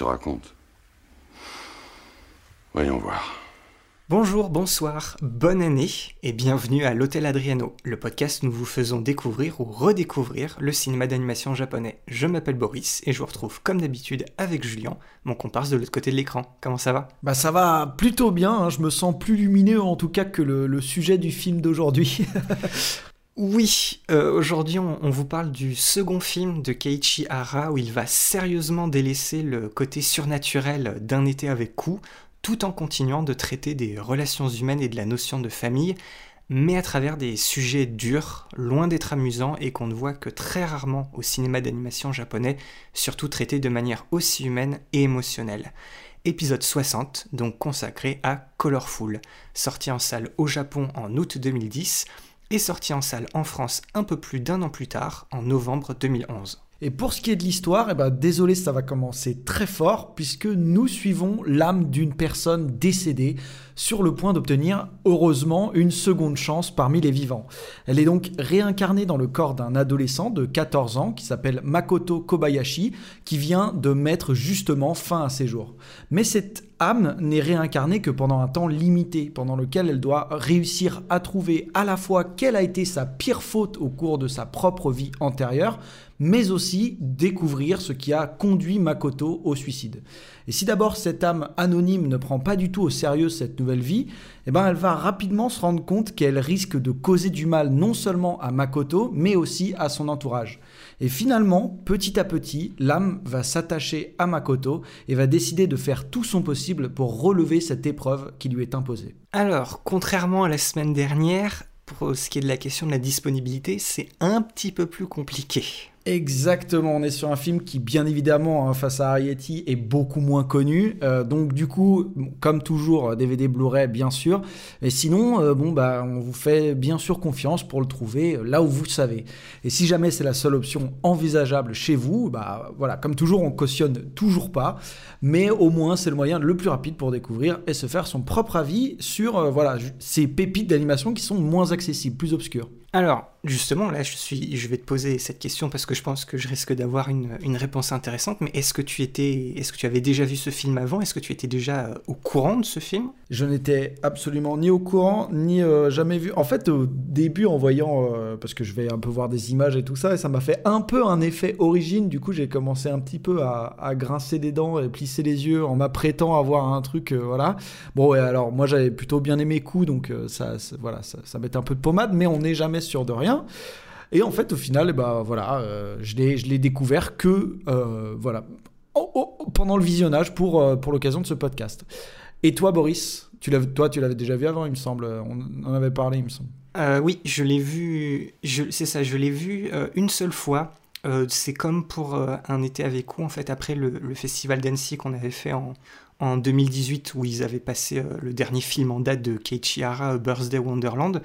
Te raconte. Voyons voir. Bonjour, bonsoir, bonne année et bienvenue à l'Hôtel Adriano, le podcast où nous vous faisons découvrir ou redécouvrir le cinéma d'animation japonais. Je m'appelle Boris et je vous retrouve comme d'habitude avec Julien, mon comparse de l'autre côté de l'écran. Comment ça va? Bah ça va plutôt bien, hein. je me sens plus lumineux en tout cas que le, le sujet du film d'aujourd'hui. Oui, euh, aujourd'hui on, vous parle du second film de Keiichi Hara où il va sérieusement délaisser le côté surnaturel d'un été avec coup tout en continuant de traiter des relations humaines et de la notion de famille, mais à travers des sujets durs, loin d'être amusants et qu'on ne voit que très rarement au cinéma d'animation japonais, surtout traités de manière aussi humaine et émotionnelle. Épisode 60, donc consacré à Colorful, sorti en salle au Japon en août 2010 et sorti en salle en France un peu plus d'un an plus tard, en novembre 2011. Et pour ce qui est de l'histoire, eh ben, désolé, ça va commencer très fort, puisque nous suivons l'âme d'une personne décédée sur le point d'obtenir, heureusement, une seconde chance parmi les vivants. Elle est donc réincarnée dans le corps d'un adolescent de 14 ans qui s'appelle Makoto Kobayashi, qui vient de mettre justement fin à ses jours. Mais cette âme n'est réincarnée que pendant un temps limité, pendant lequel elle doit réussir à trouver à la fois quelle a été sa pire faute au cours de sa propre vie antérieure, mais aussi découvrir ce qui a conduit Makoto au suicide. Et si d'abord cette âme anonyme ne prend pas du tout au sérieux cette nouvelle vie, eh ben elle va rapidement se rendre compte qu'elle risque de causer du mal non seulement à Makoto, mais aussi à son entourage. Et finalement, petit à petit, l'âme va s'attacher à Makoto et va décider de faire tout son possible pour relever cette épreuve qui lui est imposée. Alors, contrairement à la semaine dernière, pour ce qui est de la question de la disponibilité, c'est un petit peu plus compliqué. Exactement, on est sur un film qui, bien évidemment, hein, face à Arietti, est beaucoup moins connu. Euh, donc, du coup, comme toujours, DVD Blu-ray, bien sûr. Et sinon, euh, bon, bah, on vous fait bien sûr confiance pour le trouver euh, là où vous savez. Et si jamais c'est la seule option envisageable chez vous, bah voilà, comme toujours, on cautionne toujours pas. Mais au moins, c'est le moyen le plus rapide pour découvrir et se faire son propre avis sur euh, voilà, ces pépites d'animation qui sont moins accessibles, plus obscures. Alors, justement, là, je, suis, je vais te poser cette question parce que je pense que je risque d'avoir une, une, réponse intéressante. Mais est-ce que tu étais, est-ce que tu avais déjà vu ce film avant? Est-ce que tu étais déjà euh, au courant de ce film? Je n'étais absolument ni au courant ni euh, jamais vu. En fait, au début, en voyant, euh, parce que je vais un peu voir des images et tout ça, et ça m'a fait un peu un effet origine. Du coup, j'ai commencé un petit peu à, à, grincer des dents et plisser les yeux en m'apprêtant à voir un truc, voilà. Bon, et alors moi, j'avais plutôt bien aimé coup, donc ça, voilà, ça, ça mettait un peu de pommade, mais on n'est jamais sûr de rien. Et en fait, au final, ben, voilà, euh, je l'ai découvert que euh, voilà, pendant le visionnage pour, euh, pour l'occasion de ce podcast. Et toi, Boris, tu toi, tu l'avais déjà vu avant, il me semble. On en avait parlé, il me semble. Euh, oui, je l'ai vu. C'est ça, je l'ai vu une seule fois. c'est comme pour un été avec vous, en fait, après le, festival d'Annecy qu'on avait fait en, en 2018, où ils avaient passé le dernier film en date de Keiichi Hara, Birthday Wonderland.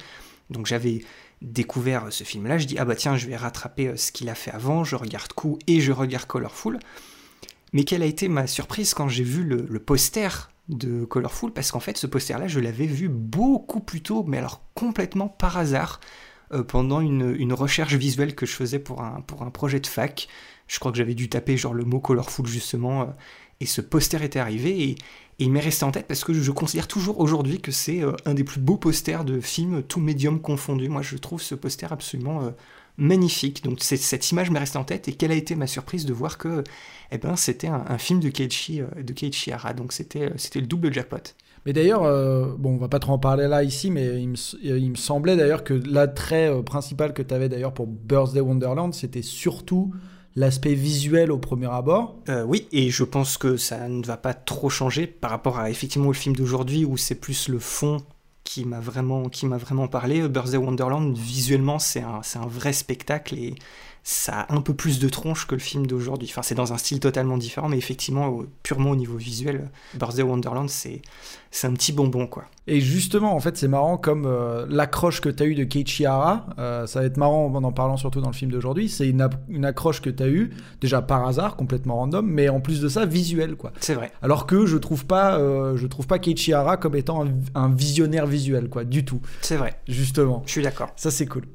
Donc j'avais découvert ce film-là, je dis ah bah tiens, je vais rattraper ce qu'il a fait avant, je regarde Coup et je regarde Colorful. Mais quelle a été ma surprise quand j'ai vu le, poster de Colorful? Parce qu'en fait, ce poster-là, je l'avais vu beaucoup plus tôt, mais alors complètement par hasard, euh, pendant une, une, recherche visuelle que je faisais pour un, pour un projet de fac. Je crois que j'avais dû taper genre le mot Colorful justement, euh, et ce poster était arrivé, et, et il m'est resté en tête parce que je considère toujours aujourd'hui que c'est euh, un des plus beaux posters de films, tout médium confondu. Moi, je trouve ce poster absolument euh, magnifique. Donc, cette image m'est restée en tête et quelle a été ma surprise de voir que eh ben, c'était un, film de Keiichi, euh, de Hara. Donc, c'était le double jackpot. Mais d'ailleurs, euh, bon, on va pas trop en parler là ici, mais il me, il me semblait d'ailleurs que l'attrait principal que tu avais d'ailleurs pour Birthday Wonderland, c'était surtout l'aspect visuel au premier abord. Euh, oui, et je pense que ça ne va pas trop changer par rapport à effectivement le film d'aujourd'hui où c'est plus le fond qui m'a vraiment, vraiment parlé. Birthday Wonderland, visuellement, c'est un, c'est un vrai spectacle et ça a un peu plus de tronche que le film d'aujourd'hui. Enfin, c'est dans un style totalement différent, mais effectivement, purement au niveau visuel, Birthday Wonderland, c'est un petit bonbon, quoi. Et justement, en fait, c'est marrant comme euh, l'accroche que tu as eue de Keiichi Hara, euh, ça va être marrant en en parlant surtout dans le film d'aujourd'hui, c'est une, une, accroche que tu as eue, déjà par hasard, complètement random, mais en plus de ça, visuel, quoi. C'est vrai. Alors que je trouve pas, euh, je trouve pas Keiichi Hara comme étant un, un visionnaire visuel, quoi, du tout. C'est vrai. Justement. Je suis d'accord. Ça, c'est cool.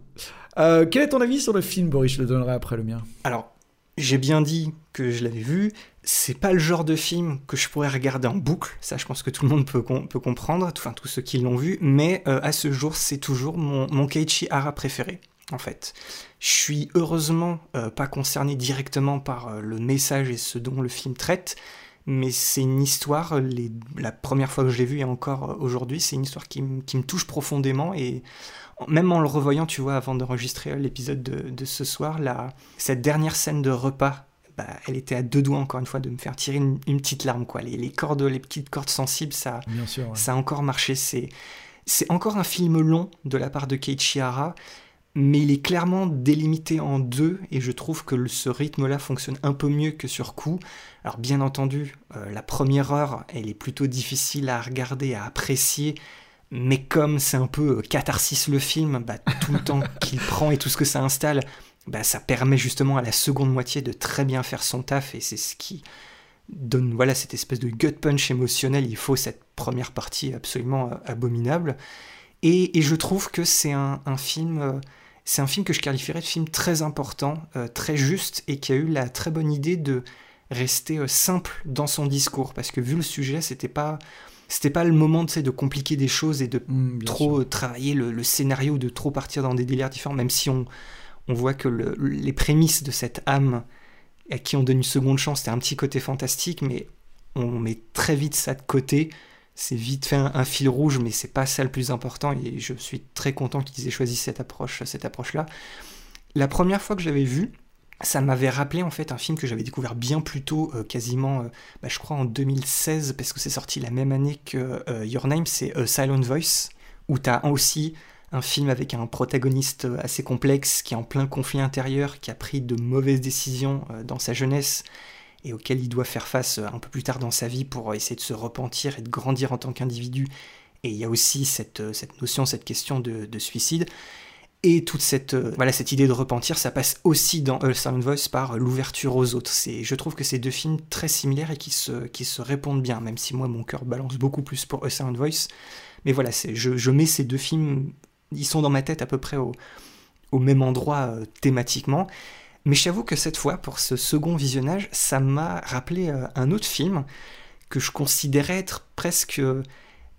Euh, quel est ton avis sur le film, Boris? Je le donnerai après le mien. Alors, j'ai bien dit que je l'avais vu. C'est pas le genre de film que je pourrais regarder en boucle. Ça, je pense que tout le monde peut, comprendre, enfin tous ceux qui l'ont vu. Mais euh, à ce jour, c'est toujours mon, mon Keiichi Hara préféré, en fait. Je suis heureusement euh, pas concerné directement par le message et ce dont le film traite. Mais c'est une histoire, les, la première fois que je l'ai vu et encore aujourd'hui, c'est une histoire qui, qui me touche profondément et même en le revoyant, tu vois, avant d'enregistrer l'épisode de, ce soir, là, cette dernière scène de repas, bah, elle était à deux doigts, encore une fois, de me faire tirer une, petite larme. Quoi. Les, cordes, les petites cordes sensibles, ça, ça a encore marché. C'est, c'est encore un film long de la part de Keiichi Hara, mais il est clairement délimité en deux, et je trouve que ce rythme-là fonctionne un peu mieux que sur coup. Alors bien entendu, euh, la première heure, elle est plutôt difficile à regarder, à apprécier, mais comme c'est un peu euh, catharsis le film, bah, tout le temps qu'il prend et tout ce que ça installe, bah, ça permet justement à la seconde moitié de très bien faire son taf et c'est ce qui donne voilà cette espèce de gut punch émotionnel. Il faut cette première partie absolument euh, abominable. Et, je trouve que c'est un, film, euh, c'est un film que je qualifierais de film très important, très juste et qui a eu la très bonne idée de rester simple dans son discours parce que vu le sujet, c'était pas c'était pas le moment de compliquer des choses et de mm, trop travailler le, scénario, de trop partir dans des délires différents, même si on, on voit que les prémices de cette âme à qui on donne une seconde chance, c'était un petit côté fantastique, mais on met très vite ça de côté. C'est vite fait un, fil rouge, mais c'est pas ça le plus important. Et je suis très content qu'ils aient choisi cette approche, cette approche-là. La première fois que j'avais vu, ça m'avait rappelé en fait un film que j'avais découvert bien plus tôt, euh, quasiment, euh, bah, je crois en 2016, parce que c'est sorti la même année que euh, Your Name, c'est Silent Voice, où tu as aussi un film avec un protagoniste assez complexe, qui est en plein conflit intérieur, qui a pris de mauvaises décisions dans sa jeunesse, et auquel il doit faire face un peu plus tard dans sa vie pour essayer de se repentir et de grandir en tant qu'individu. Et il y a aussi cette, cette notion, cette question de, de suicide. Et toute cette, euh, voilà, cette idée de repentir, ça passe aussi dans A Sound Voice par l'ouverture aux autres. Je trouve que c'est deux films très similaires et qui se, qui se répondent bien, même si moi mon cœur balance beaucoup plus pour A Sound Voice. Mais voilà, je, je, mets ces deux films, ils sont dans ma tête à peu près au, au même endroit euh, thématiquement. Mais j'avoue que cette fois, pour ce second visionnage, ça m'a rappelé euh, un autre film que je considérais être presque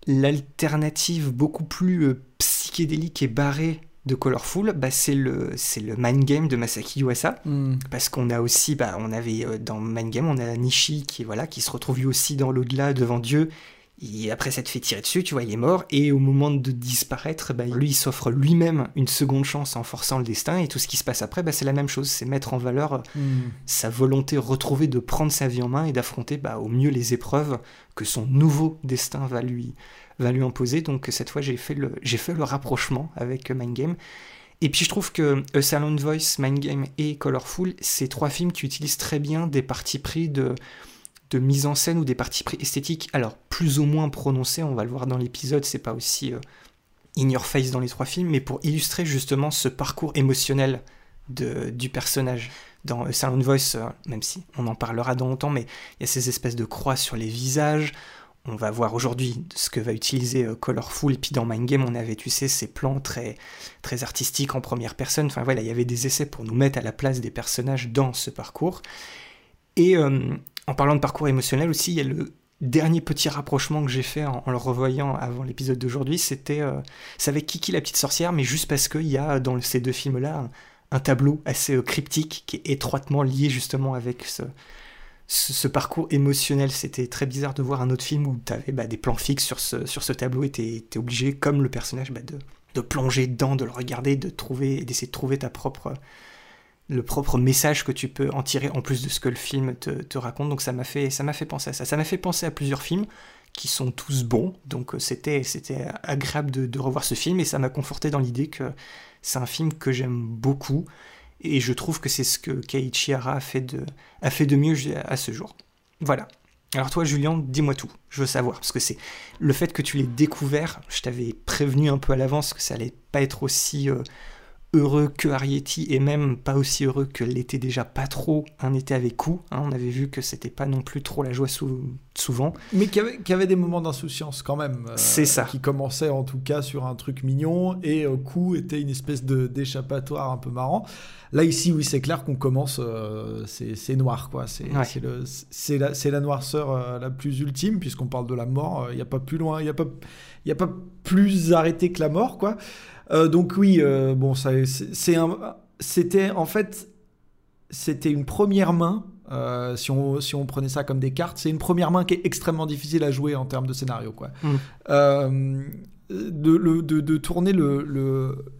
l'alternative beaucoup plus psychédélique et barrée de Colorful, bah, c'est le c'est le Mind Game de Masaki Yuasa hmm. parce qu'on a aussi bah, on avait euh, dans Mind Game on a Nishi qui voilà qui se retrouve lui aussi dans l'au-delà devant Dieu et après s'être fait tirer dessus tu vois il est mort et au moment de disparaître bah, lui il s'offre lui-même une seconde chance en forçant le destin et tout ce qui se passe après bah, c'est la même chose c'est mettre en valeur euh, hmm. sa volonté retrouvée de prendre sa vie en main et d'affronter bah, au mieux les épreuves que son nouveau destin va lui va lui imposer. Donc cette fois, j'ai fait le, j'ai fait le rapprochement avec Mind Game. Et puis je trouve que A Silent Voice, Mind Game et Colorful, c'est trois films qui utilisent très bien des parties pris de, de mise en scène ou des parties pris esthétiques, alors plus ou moins prononcés, on va le voir dans l'épisode, c'est pas aussi euh, in your face dans les trois films, mais pour illustrer justement ce parcours émotionnel de, du personnage. Dans A Silent Voice, euh, même si on en parlera dans longtemps, mais il y a ces espèces de croix sur les visages, on va voir aujourd'hui ce que va utiliser euh, Colorful. Et puis dans Mind Game, on avait, tu sais, ces plans très, très artistiques en première personne. Enfin voilà, il y avait des essais pour nous mettre à la place des personnages dans ce parcours. Et euh, en parlant de parcours émotionnel aussi, il y a le dernier petit rapprochement que j'ai fait en, le revoyant avant l'épisode d'aujourd'hui. C'était euh, avec Kiki la petite sorcière, mais juste parce qu'il y a dans ces deux films-là un, tableau assez euh, cryptique qui est étroitement lié justement avec ce, parcours émotionnel. C'était très bizarre de voir un autre film où tu avais bah, des plans fixes sur ce, tableau et tu obligé, comme le personnage, bah, de, de, plonger dedans, de le regarder, de trouver, d'essayer de trouver ta propre, le propre message que tu peux en tirer en plus de ce que le film te, raconte. Donc ça m'a fait, ça m'a fait penser à ça. Ça m'a fait penser à plusieurs films qui sont tous bons. Donc euh, c'était, c'était agréable de, revoir ce film et ça m'a conforté dans l'idée que c'est un film que j'aime beaucoup Et je trouve que c'est ce que Keiichi Hara a fait de, a fait de mieux à ce jour. Voilà. Alors toi, Julien, dis-moi tout. Je veux savoir parce que c'est le fait que tu l'aies découvert. Je t'avais prévenu un peu à l'avance que ça allait pas être aussi euh, heureux que Arietti et même pas aussi heureux que l'était déjà pas trop un été avec coup. Hein. on avait vu que c'était pas non plus trop la joie souvent. Mais qu'il y, avait des moments d'insouciance quand même. Euh, c'est ça. Qui commençaient en tout cas sur un truc mignon et euh, coup était une espèce d'échappatoire un peu marrant. Là ici, oui, c'est clair qu'on commence, euh, c'est noir quoi. C'est la, la, noirceur la plus ultime puisqu'on parle de la mort. Il n'y a pas plus loin, il n'y a pas, il a pas plus arrêté que la mort quoi. Euh, donc oui, euh, bon, c'est c'était en fait, c'était une première main. Euh, si, on, si on prenait ça comme des cartes, c'est une première main qui est extrêmement difficile à jouer en termes de scénario. Quoi. Mm. De, de, de, tourner le,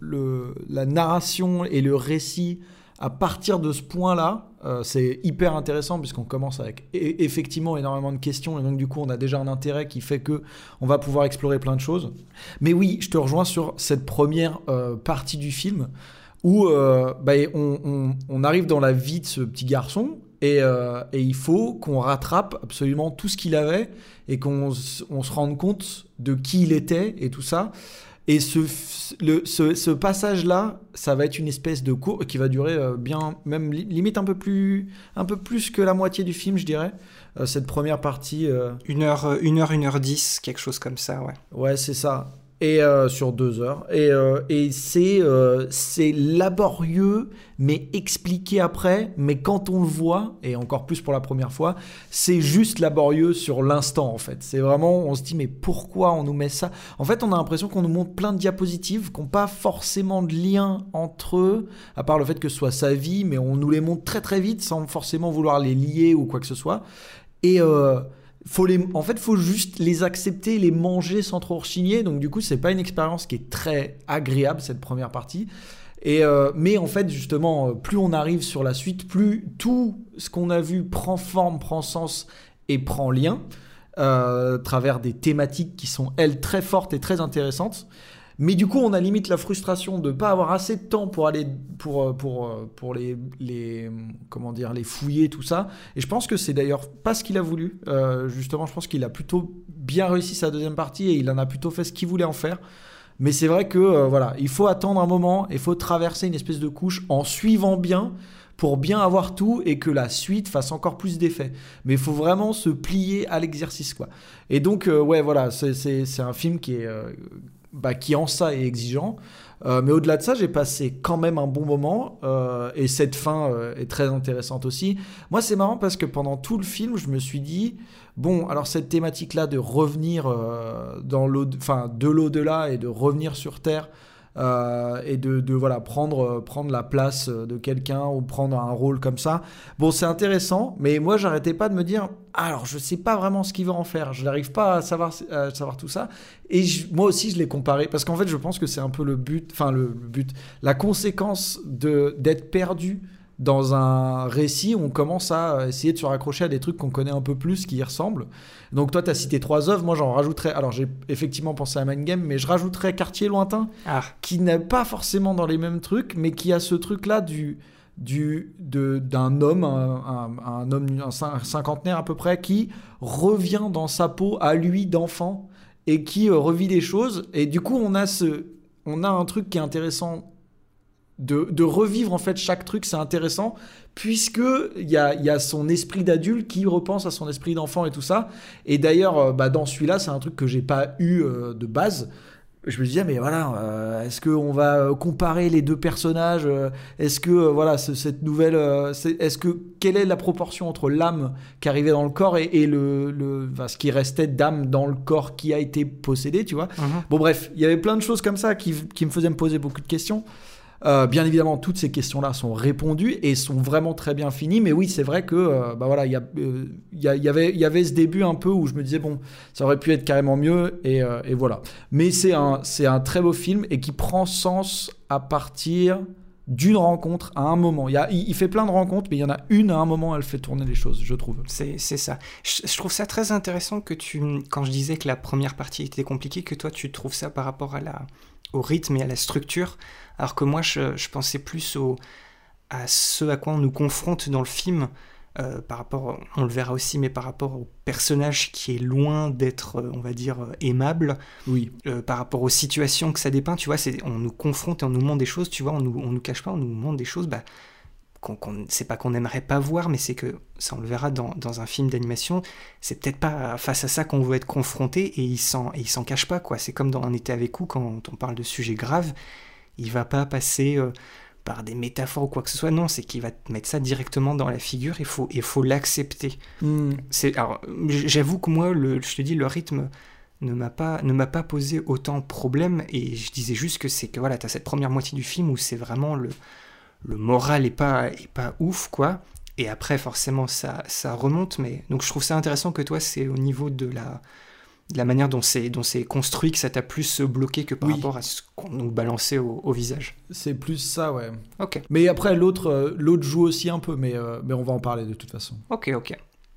le, la narration et le récit à partir de ce point-là, euh, c'est hyper intéressant puisqu'on commence avec e-, effectivement énormément de questions et donc du coup on a déjà un intérêt qui fait que on va pouvoir explorer plein de choses. Mais oui, je te rejoins sur cette première euh, partie du film où euh, bah, on, arrive dans la vie de ce petit garçon et, et il faut qu'on rattrape absolument tout ce qu'il avait et qu'on se rende compte de qui il était et tout ça. Et ce, le, ce, passage-là, ça va être une espèce de cours qui va durer euh, bien, même limite un peu plus, un peu plus que la moitié du film, je dirais. Euh, cette première partie. Euh, une heure, une heure, une heure dix, quelque chose comme ça, ouais. Ouais, c'est ça et euh, sur deux heures. Et, euh, et c'est, euh, c'est laborieux, mais expliqué après. Mais quand on le voit, et encore plus pour la première fois, c'est juste laborieux sur l'instant en fait. C'est vraiment, on se dit mais pourquoi on nous met ça? En fait, on a l'impression qu'on nous montre plein de diapositives qui n'ont pas forcément de lien entre eux, à part le fait que ce soit sa vie, mais on nous les montre très très vite sans forcément vouloir les lier ou quoi que ce soit. Et faut les, en fait, faut juste les accepter, les manger sans trop rechigner. Donc, du coup, c'est pas une expérience qui est très agréable, cette première partie. Et euh, mais en fait, justement, euh, plus on arrive sur la suite, plus tout ce qu'on a vu prend forme, prend sens et prend lien, euh, à travers des thématiques qui sont, elles, très fortes et très intéressantes. Mais du coup, on a limite la frustration de ne pas avoir assez de temps pour aller pour euh, pour euh, pour les les comment dire les fouiller tout ça. Et je pense que c'est d'ailleurs pas ce qu'il a voulu. Euh, justement, je pense qu'il a plutôt bien réussi sa deuxième partie et il en a plutôt fait ce qu'il voulait en faire. Mais c'est vrai que voilà, il faut attendre un moment, il faut traverser une espèce de couche en suivant bien pour bien avoir tout et que la suite fasse encore plus d'effet. Mais il faut vraiment se plier à l'exercice quoi. Et donc ouais voilà, c'est un film qui est bah, qui en ça est exigeant. Euh, mais au-delà de ça, j'ai passé quand même un bon moment euh, et cette fin euh, est très intéressante aussi. Moi, c'est marrant parce que pendant tout le film, je me suis dit bon, alors cette thématique-là de revenir dans enfin de l'au-delà et de revenir sur Terre euh, et de, voilà prendre euh, prendre la place de quelqu'un ou prendre un rôle comme ça. Bon, c'est intéressant, mais moi j'arrêtais pas de me dire alors je sais pas vraiment ce qu'il veut en faire, je n'arrive pas à savoir savoir tout ça. Et moi aussi je l'ai comparé parce qu'en fait je pense que c'est un peu le but, enfin le, le but, la conséquence de d'être perdu dans un récit où on commence à essayer de se raccrocher à des trucs qu'on connaît un peu plus, qui y ressemblent. Donc toi, tu as cité trois œuvres, moi j'en rajouterais, alors j'ai effectivement pensé à Mind Game, mais je rajouterais Quartier Lointain, ah. qui n'est pas forcément dans les mêmes trucs, mais qui a ce truc-là du du d'un homme, un, homme, un cinquantenaire à peu près, qui revient dans sa peau à lui d'enfant et qui euh, revit des choses. Et du coup, on a ce, on a un truc qui est intéressant de, revivre en fait chaque truc, c'est intéressant, puisque il y a, son esprit d'adulte qui repense à son esprit d'enfant et tout ça. Et d'ailleurs, euh, bah, dans celui-là, c'est un truc que j'ai pas eu euh, de base. Je me disais, mais voilà, euh, est-ce qu'on va comparer les deux personnages Est-ce que, voilà, cette nouvelle. est-ce que. Quelle est la proportion entre l'âme qui arrivait dans le corps et, le, ce qui restait d'âme dans le corps qui a été possédé, tu vois? Mhm. Bon, bref, il y avait plein de choses comme ça qui, qui me faisaient me poser beaucoup de questions. Euh, bien évidemment, toutes ces questions-là sont répondues et sont vraiment très bien finies. Mais oui, c'est vrai que euh, voilà, il y, euh, avait, ce début un peu où je me disais bon, ça aurait pu être carrément mieux et, et voilà. Mais c'est un, très beau film et qui prend sens à partir d'une rencontre à un moment. Il, fait plein de rencontres, mais il y en a une à un moment, elle fait tourner les choses, je trouve. C'est, ça. Je, trouve ça très intéressant que tu, quand je disais que la première partie était compliquée, que toi tu trouves ça par rapport au rythme et à la structure, alors que moi je, pensais plus au, à ce à quoi on nous confronte dans le film, euh, par rapport, on le verra aussi, mais par rapport au personnage qui est loin d'être, euh, on va dire, euh, aimable, Oui. par rapport aux situations que ça dépeint, tu vois, c'est, on nous confronte et on nous montre des choses, tu vois, on nous, on nous cache pas, on nous montre des choses, bah, qu'on, qu'on- c'est pas qu'on n'aimerait pas voir, mais c'est que, ça on le verra dans, dans un film d'animation, c'est peut-être pas face à ça qu'on veut être confronté et il s'en, et il s'en cache pas, quoi. C'est comme dans Un été avec vous, quand on parle de sujets graves, il va pas passer euh, par des métaphores ou quoi que ce soit, non, c'est qu'il va te mettre ça directement dans la figure, il faut, il faut l'accepter. Hmm. C'est, alors, j'avoue que moi, le, je te dis, le rythme ne m'a pas, ne m'a pas posé autant de problèmes, et je disais juste que c'est que voilà, t'as cette première moitié du film où c'est vraiment le, le moral est pas, est pas ouf, quoi. Et après, forcément, ça, ça remonte, mais donc je trouve ça intéressant que toi, c'est au niveau de la, de la manière dont c'est, dont c'est construit que ça t'a plus bloqué que par Oui. rapport à ce qu'on nous balançait au, au visage. C'est plus ça, ouais. Ok, Mais après, l'autre euh, l'autre joue aussi un peu, mais, euh, mais on va en parler de toute façon. ok, ok.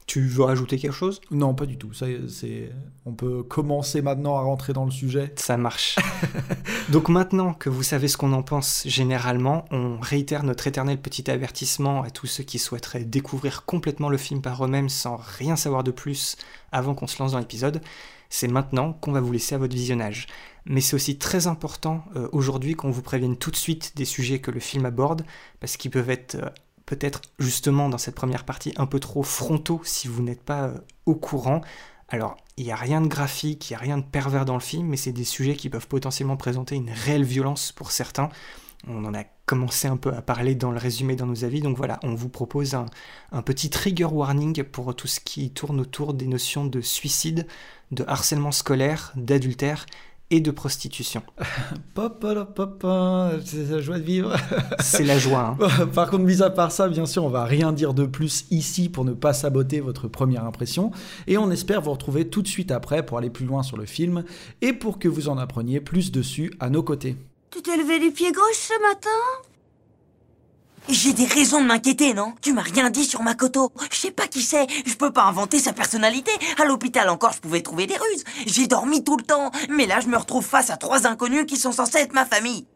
Tu veux rajouter quelque chose? Non, pas du tout. Ça, c'est... On peut commencer maintenant à rentrer dans le sujet. Ça marche. Donc maintenant que vous savez ce qu'on en pense généralement, on réitère notre éternel petit avertissement à tous ceux qui souhaiteraient découvrir complètement le film par eux-mêmes sans rien savoir de plus avant qu'on se lance dans l'épisode. C'est maintenant qu'on va vous laisser à votre visionnage. Mais c'est aussi très important euh, aujourd'hui qu'on vous prévienne tout de suite des sujets que le film aborde, parce qu'ils peuvent être euh, peut-être justement dans cette première partie un peu trop frontaux si vous n'êtes pas euh, au courant. Alors, il n'y a rien de graphique, il n'y a rien de pervers dans le film, mais c'est des sujets qui peuvent potentiellement présenter une réelle violence pour certains. On en a commencé un peu à parler dans le résumé dans nos avis, donc voilà, on vous propose un, un petit trigger warning pour tout ce qui tourne autour des notions de suicide, de harcèlement scolaire, d'adultère et de prostitution. Papa, papa, c'est la joie de vivre. C'est la joie. hein. Par contre, mis à part ça, bien sûr, on va rien dire de plus ici pour ne pas saboter votre première impression. Et on espère vous retrouver tout de suite après pour aller plus loin sur le film et pour que vous en appreniez plus dessus à nos côtés. Tu t'es levé du pied gauche ce matin? J'ai des raisons de m'inquiéter, non? Tu m'as rien dit sur Makoto. Je sais pas qui c'est. Je peux pas inventer sa personnalité. À l'hôpital encore, je pouvais trouver des ruses. J'ai dormi tout le temps. Mais là, je me retrouve face à trois inconnus qui sont censés être ma famille.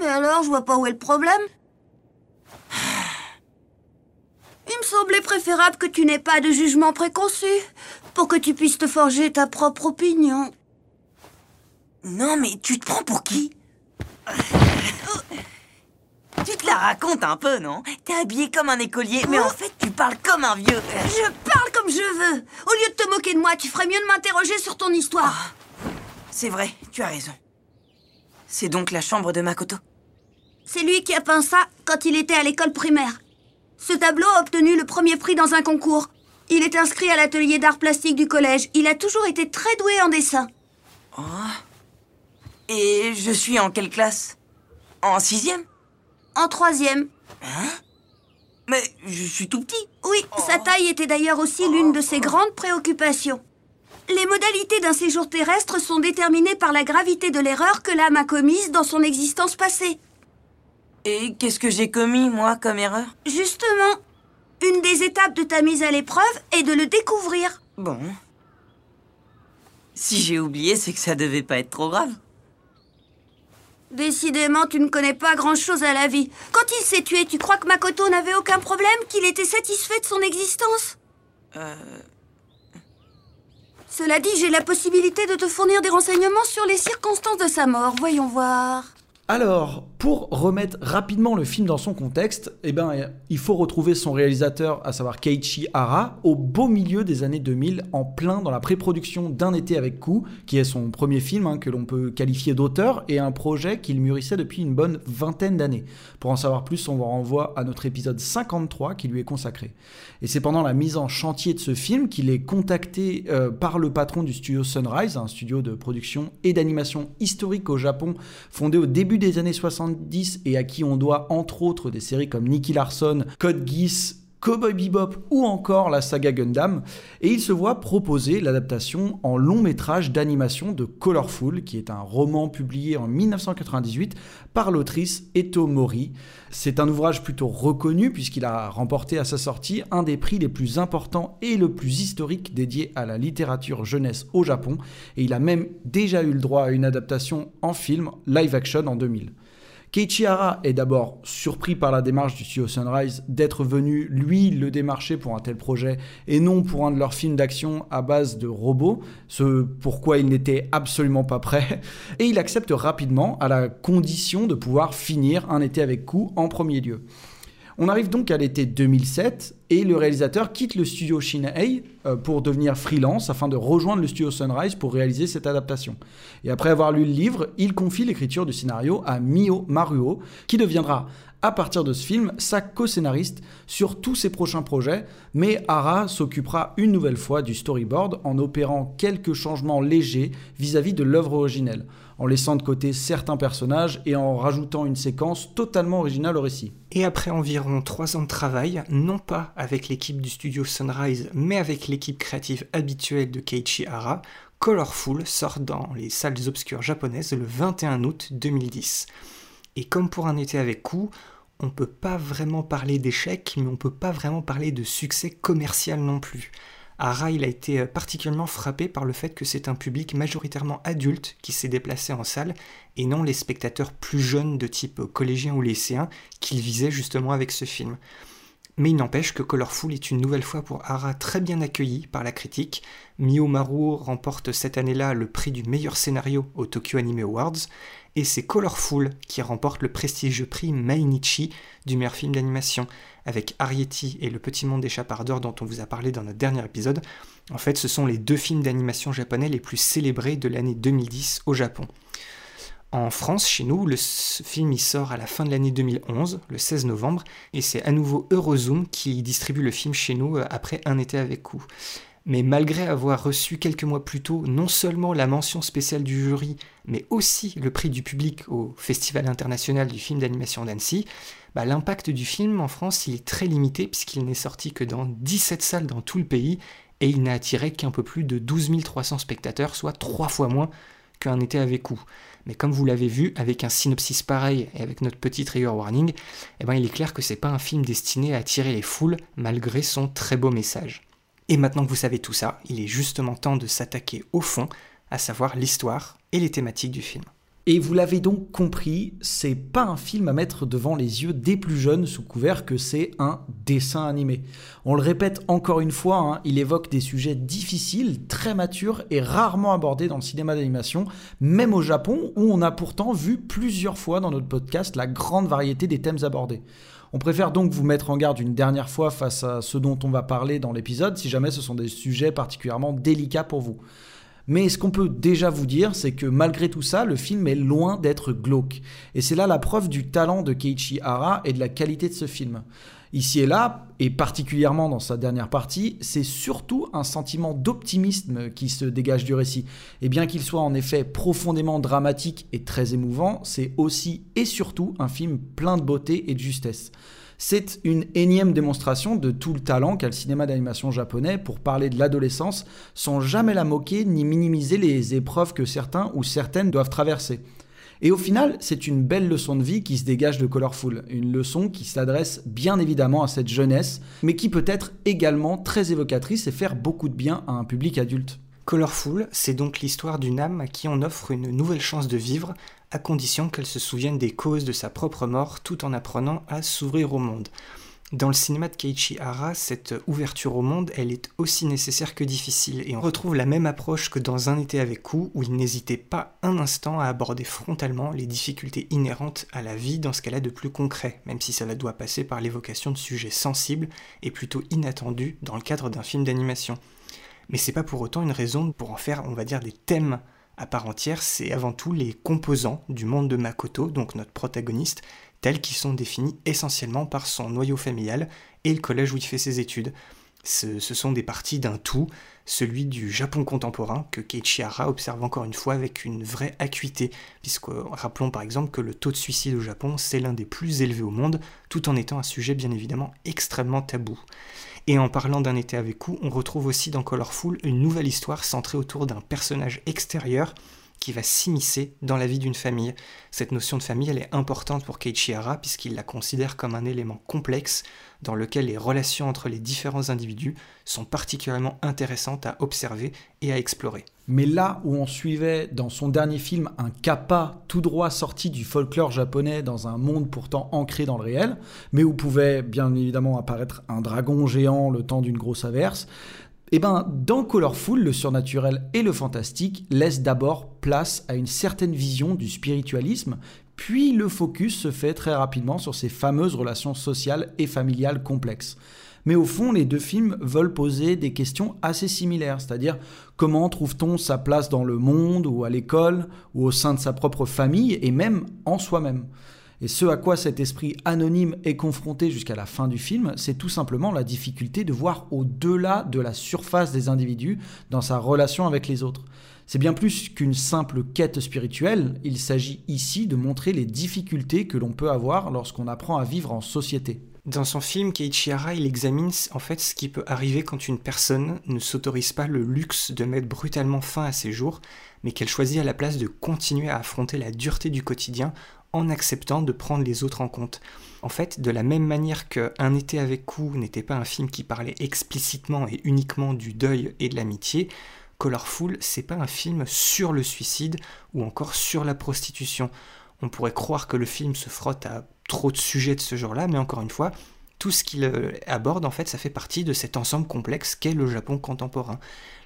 Mais alors, je vois pas où est le problème. Il me semblait préférable que tu n'aies pas de jugement préconçu, pour que tu puisses te forger ta propre opinion. Non, mais tu te prends pour qui? Tu te la racontes un peu, non? T'es habillé comme un écolier, mais en fait, tu parles comme un vieux. Je parle comme je veux. Au lieu de te moquer de moi, tu ferais mieux de m'interroger sur ton histoire. C'est vrai, tu as raison. C'est donc la chambre de Makoto. C'est lui qui a peint ça quand il était à l'école primaire. Ce tableau a obtenu le premier prix dans un concours. Il est inscrit à l'atelier d'art plastique du collège. Il a toujours été très doué en dessin. Et je suis en quelle classe? En sixième? En troisième. Mais je suis tout petit. Oui, sa taille était d'ailleurs aussi l'une de ses grandes préoccupations. Les modalités d'un séjour terrestre sont déterminées par la gravité de l'erreur que l'âme a commise dans son existence passée. Et qu'est-ce que j'ai commis, moi, comme erreur? Justement, une des étapes de ta mise à l'épreuve est de le découvrir. Bon. Si j'ai oublié, c'est que ça devait pas être trop grave. Décidément, tu ne connais pas grand-chose à la vie. Quand il s'est tué, tu crois que Makoto n'avait aucun problème, qu'il était satisfait de son existence Euh... Cela dit, j'ai la possibilité de te fournir des renseignements sur les circonstances de sa mort. Voyons voir. Alors, pour remettre rapidement le film dans son contexte, eh ben, il faut retrouver son réalisateur, à savoir Keiichi Hara, au beau milieu des années 2000, en plein dans la pré-production d'Un été avec Coup, qui est son premier film hein, que l'on peut qualifier d'auteur, et un projet qu'il mûrissait depuis une bonne vingtaine d'années. Pour en savoir plus, on vous renvoie à notre épisode 53 qui lui est consacré. Et c'est pendant la mise en chantier de ce film qu'il est contacté euh, par le patron du studio Sunrise, un studio de production et d'animation historique au Japon, fondé au début des années 70 et à qui on doit entre autres des séries comme Nicky Larson, Code Geass, Cowboy Bebop ou encore la saga Gundam, et il se voit proposer l'adaptation en long métrage d'animation de Colorful, qui est un roman publié en 1998 par l'autrice Eto Mori. C'est un ouvrage plutôt reconnu puisqu'il a remporté à sa sortie un des prix les plus importants et le plus historique dédié à la littérature jeunesse au Japon, et il a même déjà eu le droit à une adaptation en film live action en 2000. Keiichi Hara est d'abord surpris par la démarche du studio Sunrise d'être venu, lui, le démarcher pour un tel projet et non pour un de leurs films d'action à base de robots, ce pourquoi il n'était absolument pas prêt, et il accepte rapidement à la condition de pouvoir finir un été avec coup en premier lieu. On arrive donc à l'été 2007 et le réalisateur quitte le studio Shinhei euh, pour devenir freelance afin de rejoindre le studio Sunrise pour réaliser cette adaptation. Et après avoir lu le livre, il confie l'écriture du scénario à Mio Maruo, qui deviendra à partir de ce film sa co-scénariste sur tous ses prochains projets, mais Hara s'occupera une nouvelle fois du storyboard en opérant quelques changements légers vis-à-vis de l'œuvre originelle, en laissant de côté certains personnages et en rajoutant une séquence totalement originale au récit. Et après environ trois ans de travail, non pas avec l'équipe du studio Sunrise, mais avec l'équipe créative habituelle de Keiichi Hara, Colorful sort dans les salles obscures japonaises le 21 août 2010. Et comme pour un été avec coup, on peut pas vraiment parler d'échec, mais on peut pas vraiment parler de succès commercial non plus. Hara, il a été particulièrement frappé par le fait que c'est un public majoritairement adulte qui s'est déplacé en salle et non les spectateurs plus jeunes de type collégien ou lycéen qu'il visait justement avec ce film. Mais il n'empêche que Colorful est une nouvelle fois pour Hara très bien accueilli par la critique. Mio Maruo remporte cette année-là le prix du meilleur scénario au Tokyo Anime Awards et c'est Colorful qui remporte le prestigieux prix Mainichi du meilleur film d'animation avec Arietti et Le Petit Monde des Chapardeurs dont on vous a parlé dans notre dernier épisode. En fait, ce sont les deux films d'animation japonais les plus célébrés de l'année 2010 au Japon. En France, chez nous, le film y sort à la fin de l'année 2011, le 16 novembre, et c'est à nouveau Eurozoom qui distribue le film chez nous euh, après un été avec coup. Mais malgré avoir reçu quelques mois plus tôt non seulement la mention spéciale du jury, mais aussi le prix du public au Festival international du film d'animation d'Annecy, bah, l'impact du film en France il est très limité puisqu'il n'est sorti que dans 17 salles dans tout le pays et il n'a attiré qu'un peu plus de 12 300 spectateurs, soit trois fois moins qu'un été avec coup. Mais comme vous l'avez vu, avec un synopsis pareil et avec notre petit trigger warning, eh ben il est clair que c'est pas un film destiné à attirer les foules malgré son très beau message. Et maintenant que vous savez tout ça, il est justement temps de s'attaquer au fond, à savoir l'histoire et les thématiques du film. Et vous l'avez donc compris, c'est pas un film à mettre devant les yeux des plus jeunes sous couvert que c'est un dessin animé. On le répète encore une fois, hein, il évoque des sujets difficiles, très matures et rarement abordés dans le cinéma d'animation, même au Japon où on a pourtant vu plusieurs fois dans notre podcast la grande variété des thèmes abordés. On préfère donc vous mettre en garde une dernière fois face à ce dont on va parler dans l'épisode si jamais ce sont des sujets particulièrement délicats pour vous. Mais ce qu'on peut déjà vous dire, c'est que malgré tout ça, le film est loin d'être glauque. Et c'est là la preuve du talent de Keiichi Hara et de la qualité de ce film. Ici et là, et particulièrement dans sa dernière partie, c'est surtout un sentiment d'optimisme qui se dégage du récit. Et bien qu'il soit en effet profondément dramatique et très émouvant, c'est aussi et surtout un film plein de beauté et de justesse. C'est une énième démonstration de tout le talent qu'a le cinéma d'animation japonais pour parler de l'adolescence sans jamais la moquer ni minimiser les épreuves que certains ou certaines doivent traverser. Et au final, c'est une belle leçon de vie qui se dégage de Colorful, une leçon qui s'adresse bien évidemment à cette jeunesse, mais qui peut être également très évocatrice et faire beaucoup de bien à un public adulte. Colorful, c'est donc l'histoire d'une âme à qui on offre une nouvelle chance de vivre, à condition qu'elle se souvienne des causes de sa propre mort tout en apprenant à s'ouvrir au monde. Dans le cinéma de Keiichi Hara, cette ouverture au monde, elle est aussi nécessaire que difficile, et on retrouve la même approche que dans Un été avec Ku, où il n'hésitait pas un instant à aborder frontalement les difficultés inhérentes à la vie dans ce qu'elle a de plus concret, même si cela doit passer par l'évocation de sujets sensibles et plutôt inattendus dans le cadre d'un film d'animation. Mais c'est pas pour autant une raison pour en faire, on va dire, des thèmes à part entière, c'est avant tout les composants du monde de Makoto, donc notre protagoniste, tels qu'ils sont définis essentiellement par son noyau familial et le collège où il fait ses études. Ce, sont des parties d'un tout, celui du Japon contemporain, que Keiichi Hara observe encore une fois avec une vraie acuité, puisque rappelons par exemple que le taux de suicide au Japon, c'est l'un des plus élevés au monde, tout en étant un sujet bien évidemment extrêmement tabou. Et en parlant d'un été avec vous, on retrouve aussi dans Colorful une nouvelle histoire centrée autour d'un personnage extérieur qui va s'immiscer dans la vie d'une famille. Cette notion de famille, elle est importante pour Keiichi Hara puisqu'il la considère comme un élément complexe dans lequel les relations entre les différents individus sont particulièrement intéressantes à observer et à explorer. Mais là où on suivait dans son dernier film un kappa tout droit sorti du folklore japonais dans un monde pourtant ancré dans le réel, mais où pouvait bien évidemment apparaître un dragon géant le temps d'une grosse averse, eh ben, dans Colorful, le surnaturel et le fantastique laissent d'abord place à une certaine vision du spiritualisme, puis le focus se fait très rapidement sur ces fameuses relations sociales et familiales complexes. Mais au fond, les deux films veulent poser des questions assez similaires, c'est-à-dire comment trouve-t-on sa place dans le monde ou à l'école ou au sein de sa propre famille et même en soi-même? Et ce à quoi cet esprit anonyme est confronté jusqu'à la fin du film, c'est tout simplement la difficulté de voir au-delà de la surface des individus dans sa relation avec les autres. C'est bien plus qu'une simple quête spirituelle, il s'agit ici de montrer les difficultés que l'on peut avoir lorsqu'on apprend à vivre en société. Dans son film, Keiichi Hara, il examine en fait ce qui peut arriver quand une personne ne s'autorise pas le luxe de mettre brutalement fin à ses jours, mais qu'elle choisit à la place de continuer à affronter la dureté du quotidien en acceptant de prendre les autres en compte. En fait, de la même manière que Un été avec Coup n'était pas un film qui parlait explicitement et uniquement du deuil et de l'amitié, Colorful, c'est pas un film sur le suicide ou encore sur la prostitution. On pourrait croire que le film se frotte à trop de sujets de ce genre-là, mais encore une fois, tout ce qu'il euh, aborde, en fait, ça fait partie de cet ensemble complexe qu'est le Japon contemporain.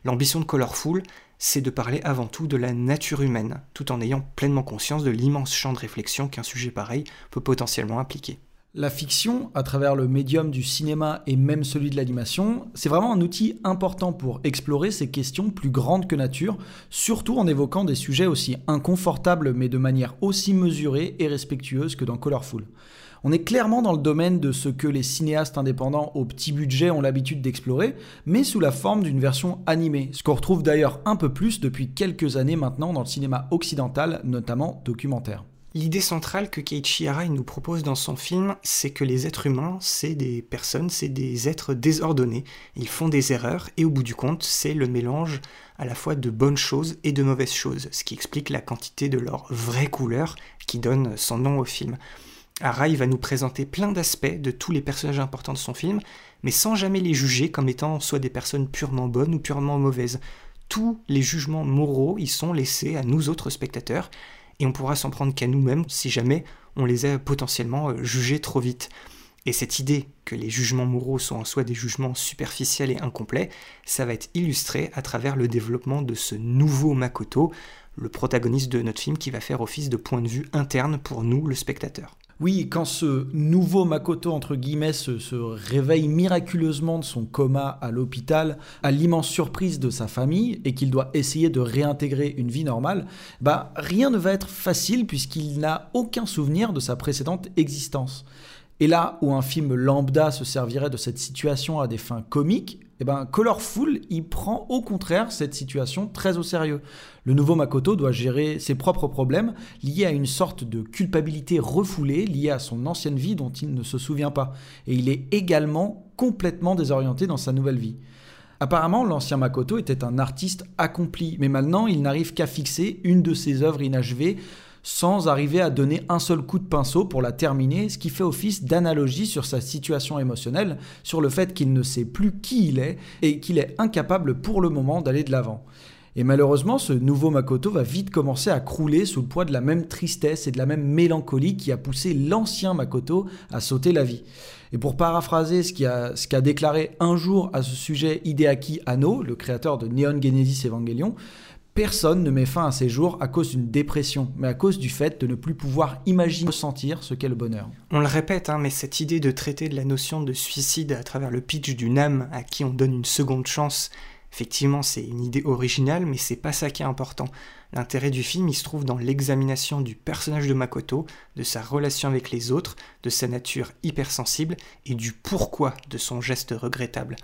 L'ambition de Colorful, c'est de parler avant tout de la nature humaine, tout en ayant pleinement conscience de l'immense champ de réflexion qu'un sujet pareil peut potentiellement impliquer. La fiction, à travers le médium du cinéma et même celui de l'animation, c'est vraiment un outil important pour explorer ces questions plus grandes que nature, surtout en évoquant des sujets aussi inconfortables mais de manière aussi mesurée et respectueuse que dans Colorful. On est clairement dans le domaine de ce que les cinéastes indépendants au petit budget ont l'habitude d'explorer, mais sous la forme d'une version animée, ce qu'on retrouve d'ailleurs un peu plus depuis quelques années maintenant dans le cinéma occidental, notamment documentaire. L'idée centrale que Keiichi Hara nous propose dans son film, c'est que les êtres humains, c'est des personnes, c'est des êtres désordonnés. Ils font des erreurs et au bout du compte, c'est le mélange à la fois de bonnes choses et de mauvaises choses, ce qui explique la quantité de leur vraie couleur qui donne son nom au film. Hara, il va nous présenter plein d'aspects de tous les personnages importants de son film, mais sans jamais les juger comme étant soit des personnes purement bonnes ou purement mauvaises. Tous les jugements moraux, ils sont laissés à nous autres spectateurs, et on pourra s'en prendre qu'à nous-mêmes si jamais on les a potentiellement euh, jugés trop vite. Et cette idée que les jugements moraux sont en soi des jugements superficiels et incomplets, ça va être illustré à travers le développement de ce nouveau Makoto, le protagoniste de notre film qui va faire office de point de vue interne pour nous, le spectateur. Oui, quand ce nouveau Makoto, entre guillemets, se, réveille miraculeusement de son coma à l'hôpital, à l'immense surprise de sa famille, et qu'il doit essayer de réintégrer une vie normale, bah rien ne va être facile puisqu'il n'a aucun souvenir de sa précédente existence. Et là où un film lambda se servirait de cette situation à des fins comiques, eh ben, Colorful, il prend au contraire cette situation très au sérieux. Le nouveau Makoto doit gérer ses propres problèmes liés à une sorte de culpabilité refoulée liée à son ancienne vie dont il ne se souvient pas. Et il est également complètement désorienté dans sa nouvelle vie. Apparemment, l'ancien Makoto était un artiste accompli, mais maintenant il n'arrive qu'à fixer une de ses œuvres inachevées sans arriver à donner un seul coup de pinceau pour la terminer, ce qui fait office d'analogie sur sa situation émotionnelle, sur le fait qu'il ne sait plus qui il est et qu'il est incapable pour le moment d'aller de l'avant. Et malheureusement, ce nouveau Makoto va vite commencer à crouler sous le poids de la même tristesse et de la même mélancolie qui a poussé l'ancien Makoto à sauter la vie. Et pour paraphraser ce qu'a déclaré un jour à ce sujet Hideaki Anno, le créateur de Neon Genesis Evangelion, Personne ne met fin à ses jours à cause d'une dépression, mais à cause du fait de ne plus pouvoir imaginer ressentir ce qu'est le bonheur. On le répète, hein, mais cette idée de traiter de la notion de suicide à travers le pitch d'une âme à qui on donne une seconde chance, effectivement c'est une idée originale, mais c'est pas ça qui est important. L'intérêt du film, il se trouve dans l'examination du personnage de Makoto, de sa relation avec les autres, de sa nature hypersensible et du pourquoi de son geste regrettable.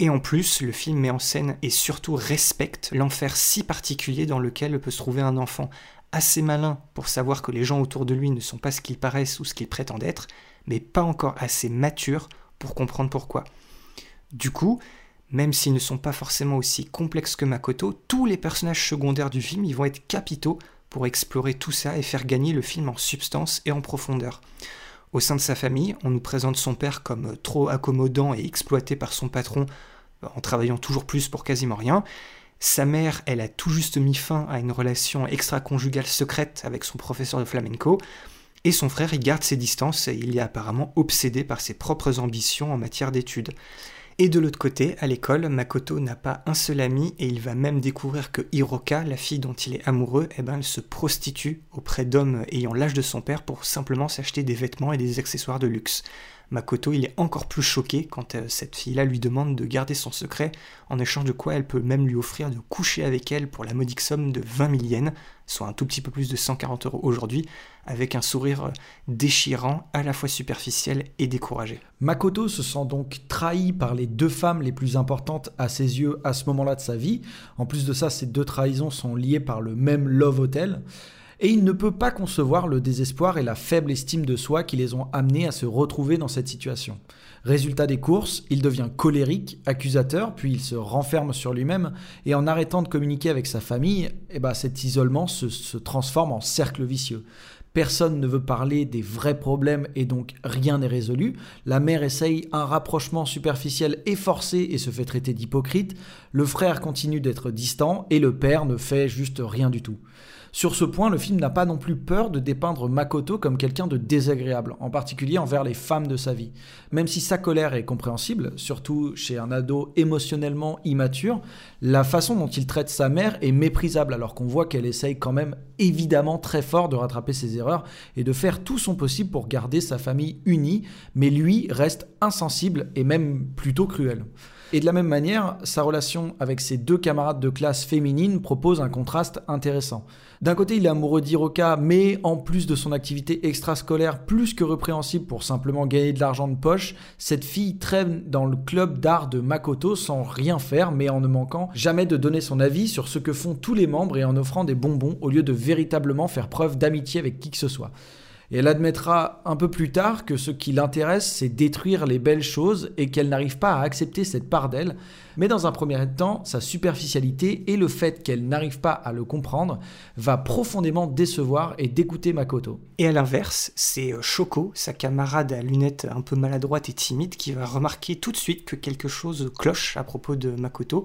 Et en plus, le film met en scène et surtout respecte l'enfer si particulier dans lequel peut se trouver un enfant, assez malin pour savoir que les gens autour de lui ne sont pas ce qu'ils paraissent ou ce qu'ils prétendent être, mais pas encore assez mature pour comprendre pourquoi. Du coup, même s'ils ne sont pas forcément aussi complexes que Makoto, tous les personnages secondaires du film ils vont être capitaux pour explorer tout ça et faire gagner le film en substance et en profondeur. Au sein de sa famille, on nous présente son père comme trop accommodant et exploité par son patron en travaillant toujours plus pour quasiment rien. Sa mère, elle a tout juste mis fin à une relation extra-conjugale secrète avec son professeur de flamenco. Et son frère, il garde ses distances et il est apparemment obsédé par ses propres ambitions en matière d'études. Et de l'autre côté, à l'école, Makoto n'a pas un seul ami et il va même découvrir que Hiroka, la fille dont il est amoureux, eh ben, elle se prostitue auprès d'hommes ayant l'âge de son père pour simplement s'acheter des vêtements et des accessoires de luxe. Makoto, il est encore plus choqué quand euh, cette fille-là lui demande de garder son secret, en échange de quoi elle peut même lui offrir de coucher avec elle pour la modique somme de 20 000 yens, soit un tout petit peu plus de 140 euros aujourd'hui, avec un sourire euh, déchirant, à la fois superficiel et découragé. Makoto se sent donc trahi par les deux femmes les plus importantes à ses yeux à ce moment-là de sa vie. En plus de ça, ces deux trahisons sont liées par le même Love Hotel et il ne peut pas concevoir le désespoir et la faible estime de soi qui les ont amenés à se retrouver dans cette situation. Résultat des courses, il devient colérique, accusateur, puis il se renferme sur lui-même, et en arrêtant de communiquer avec sa famille, eh ben, cet isolement se, se transforme en cercle vicieux. Personne ne veut parler des vrais problèmes et donc rien n'est résolu. La mère essaye un rapprochement superficiel et forcé et se fait traiter d'hypocrite. Le frère continue d'être distant et le père ne fait juste rien du tout. Sur ce point, le film n'a pas non plus peur de dépeindre Makoto comme quelqu'un de désagréable, en particulier envers les femmes de sa vie. Même si sa colère est compréhensible, surtout chez un ado émotionnellement immature, la façon dont il traite sa mère est méprisable alors qu'on voit qu'elle essaye quand même évidemment très fort de rattraper ses erreurs et de faire tout son possible pour garder sa famille unie, mais lui reste insensible et même plutôt cruel. Et de la même manière, sa relation avec ses deux camarades de classe féminines propose un contraste intéressant. D'un côté, il est amoureux d'Hiroka, mais en plus de son activité extrascolaire plus que répréhensible pour simplement gagner de l'argent de poche, cette fille traîne dans le club d'art de Makoto sans rien faire, mais en ne manquant jamais de donner son avis sur ce que font tous les membres et en offrant des bonbons au lieu de véritablement faire preuve d'amitié avec qui que ce soit. Et elle admettra un peu plus tard que ce qui l'intéresse, c'est détruire les belles choses et qu'elle n'arrive pas à accepter cette part d'elle. Mais dans un premier temps, sa superficialité et le fait qu'elle n'arrive pas à le comprendre va profondément décevoir et dégoûter Makoto. Et à l'inverse, c'est euh, Shoko, sa camarade à lunettes un peu maladroite et timide, qui va remarquer tout de suite que quelque chose cloche à propos de Makoto,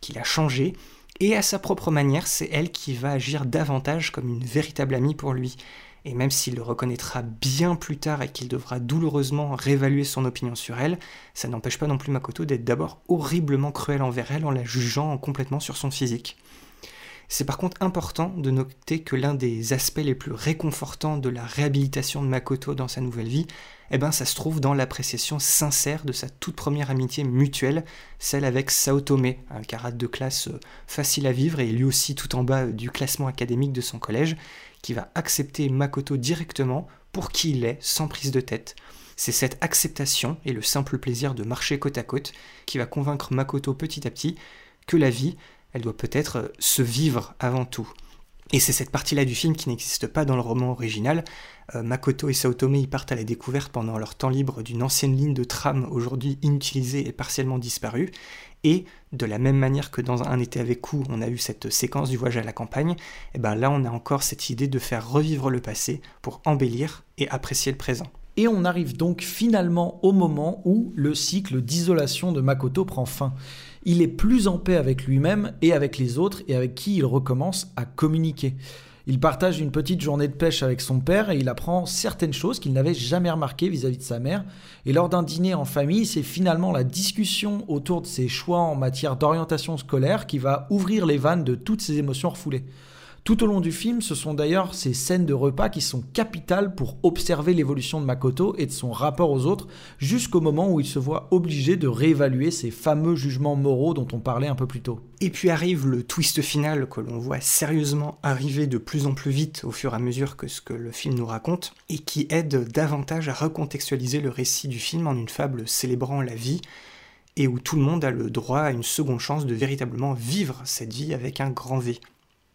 qu'il a changé. Et à sa propre manière, c'est elle qui va agir davantage comme une véritable amie pour lui et même s'il le reconnaîtra bien plus tard et qu'il devra douloureusement réévaluer son opinion sur elle, ça n'empêche pas non plus Makoto d'être d'abord horriblement cruel envers elle en la jugeant complètement sur son physique. C'est par contre important de noter que l'un des aspects les plus réconfortants de la réhabilitation de Makoto dans sa nouvelle vie, eh ben ça se trouve dans l'appréciation sincère de sa toute première amitié mutuelle, celle avec Saotome, un camarade de classe euh, facile à vivre et lui aussi tout en bas du classement académique de son collège, qui va accepter Makoto directement pour qui il est, sans prise de tête. C'est cette acceptation et le simple plaisir de marcher côte à côte qui va convaincre Makoto petit à petit que la vie, elle doit peut-être se vivre avant tout. Et c'est cette partie-là du film qui n'existe pas dans le roman original. Euh, Makoto et Saotome y partent à la découverte pendant leur temps libre d'une ancienne ligne de tram aujourd'hui inutilisée et partiellement disparue. Et de la même manière que dans Un été avec coup, on a eu cette séquence du voyage à la campagne, et eh ben là on a encore cette idée de faire revivre le passé pour embellir et apprécier le présent. Et on arrive donc finalement au moment où le cycle d'isolation de Makoto prend fin. Il est plus en paix avec lui-même et avec les autres et avec qui il recommence à communiquer. Il partage une petite journée de pêche avec son père et il apprend certaines choses qu'il n'avait jamais remarquées vis-à-vis de sa mère. Et lors d'un dîner en famille, c'est finalement la discussion autour de ses choix en matière d'orientation scolaire qui va ouvrir les vannes de toutes ses émotions refoulées. Tout au long du film, ce sont d'ailleurs ces scènes de repas qui sont capitales pour observer l'évolution de Makoto et de son rapport aux autres, jusqu'au moment où il se voit obligé de réévaluer ces fameux jugements moraux dont on parlait un peu plus tôt. Et puis arrive le twist final que l'on voit sérieusement arriver de plus en plus vite au fur et à mesure que ce que le film nous raconte, et qui aide davantage à recontextualiser le récit du film en une fable célébrant la vie, et où tout le monde a le droit à une seconde chance de véritablement vivre cette vie avec un grand V.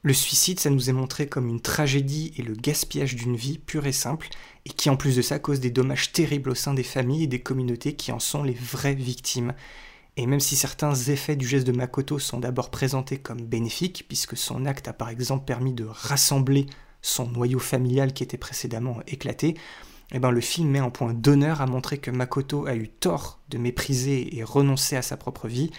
Le suicide, ça nous est montré comme une tragédie et le gaspillage d'une vie pure et simple, et qui en plus de ça cause des dommages terribles au sein des familles et des communautés qui en sont les vraies victimes. Et même si certains effets du geste de Makoto sont d'abord présentés comme bénéfiques, puisque son acte a par exemple permis de rassembler son noyau familial qui était précédemment éclaté, eh ben, le film met un point d'honneur à montrer que Makoto a eu tort de mépriser et renoncer à sa propre vie,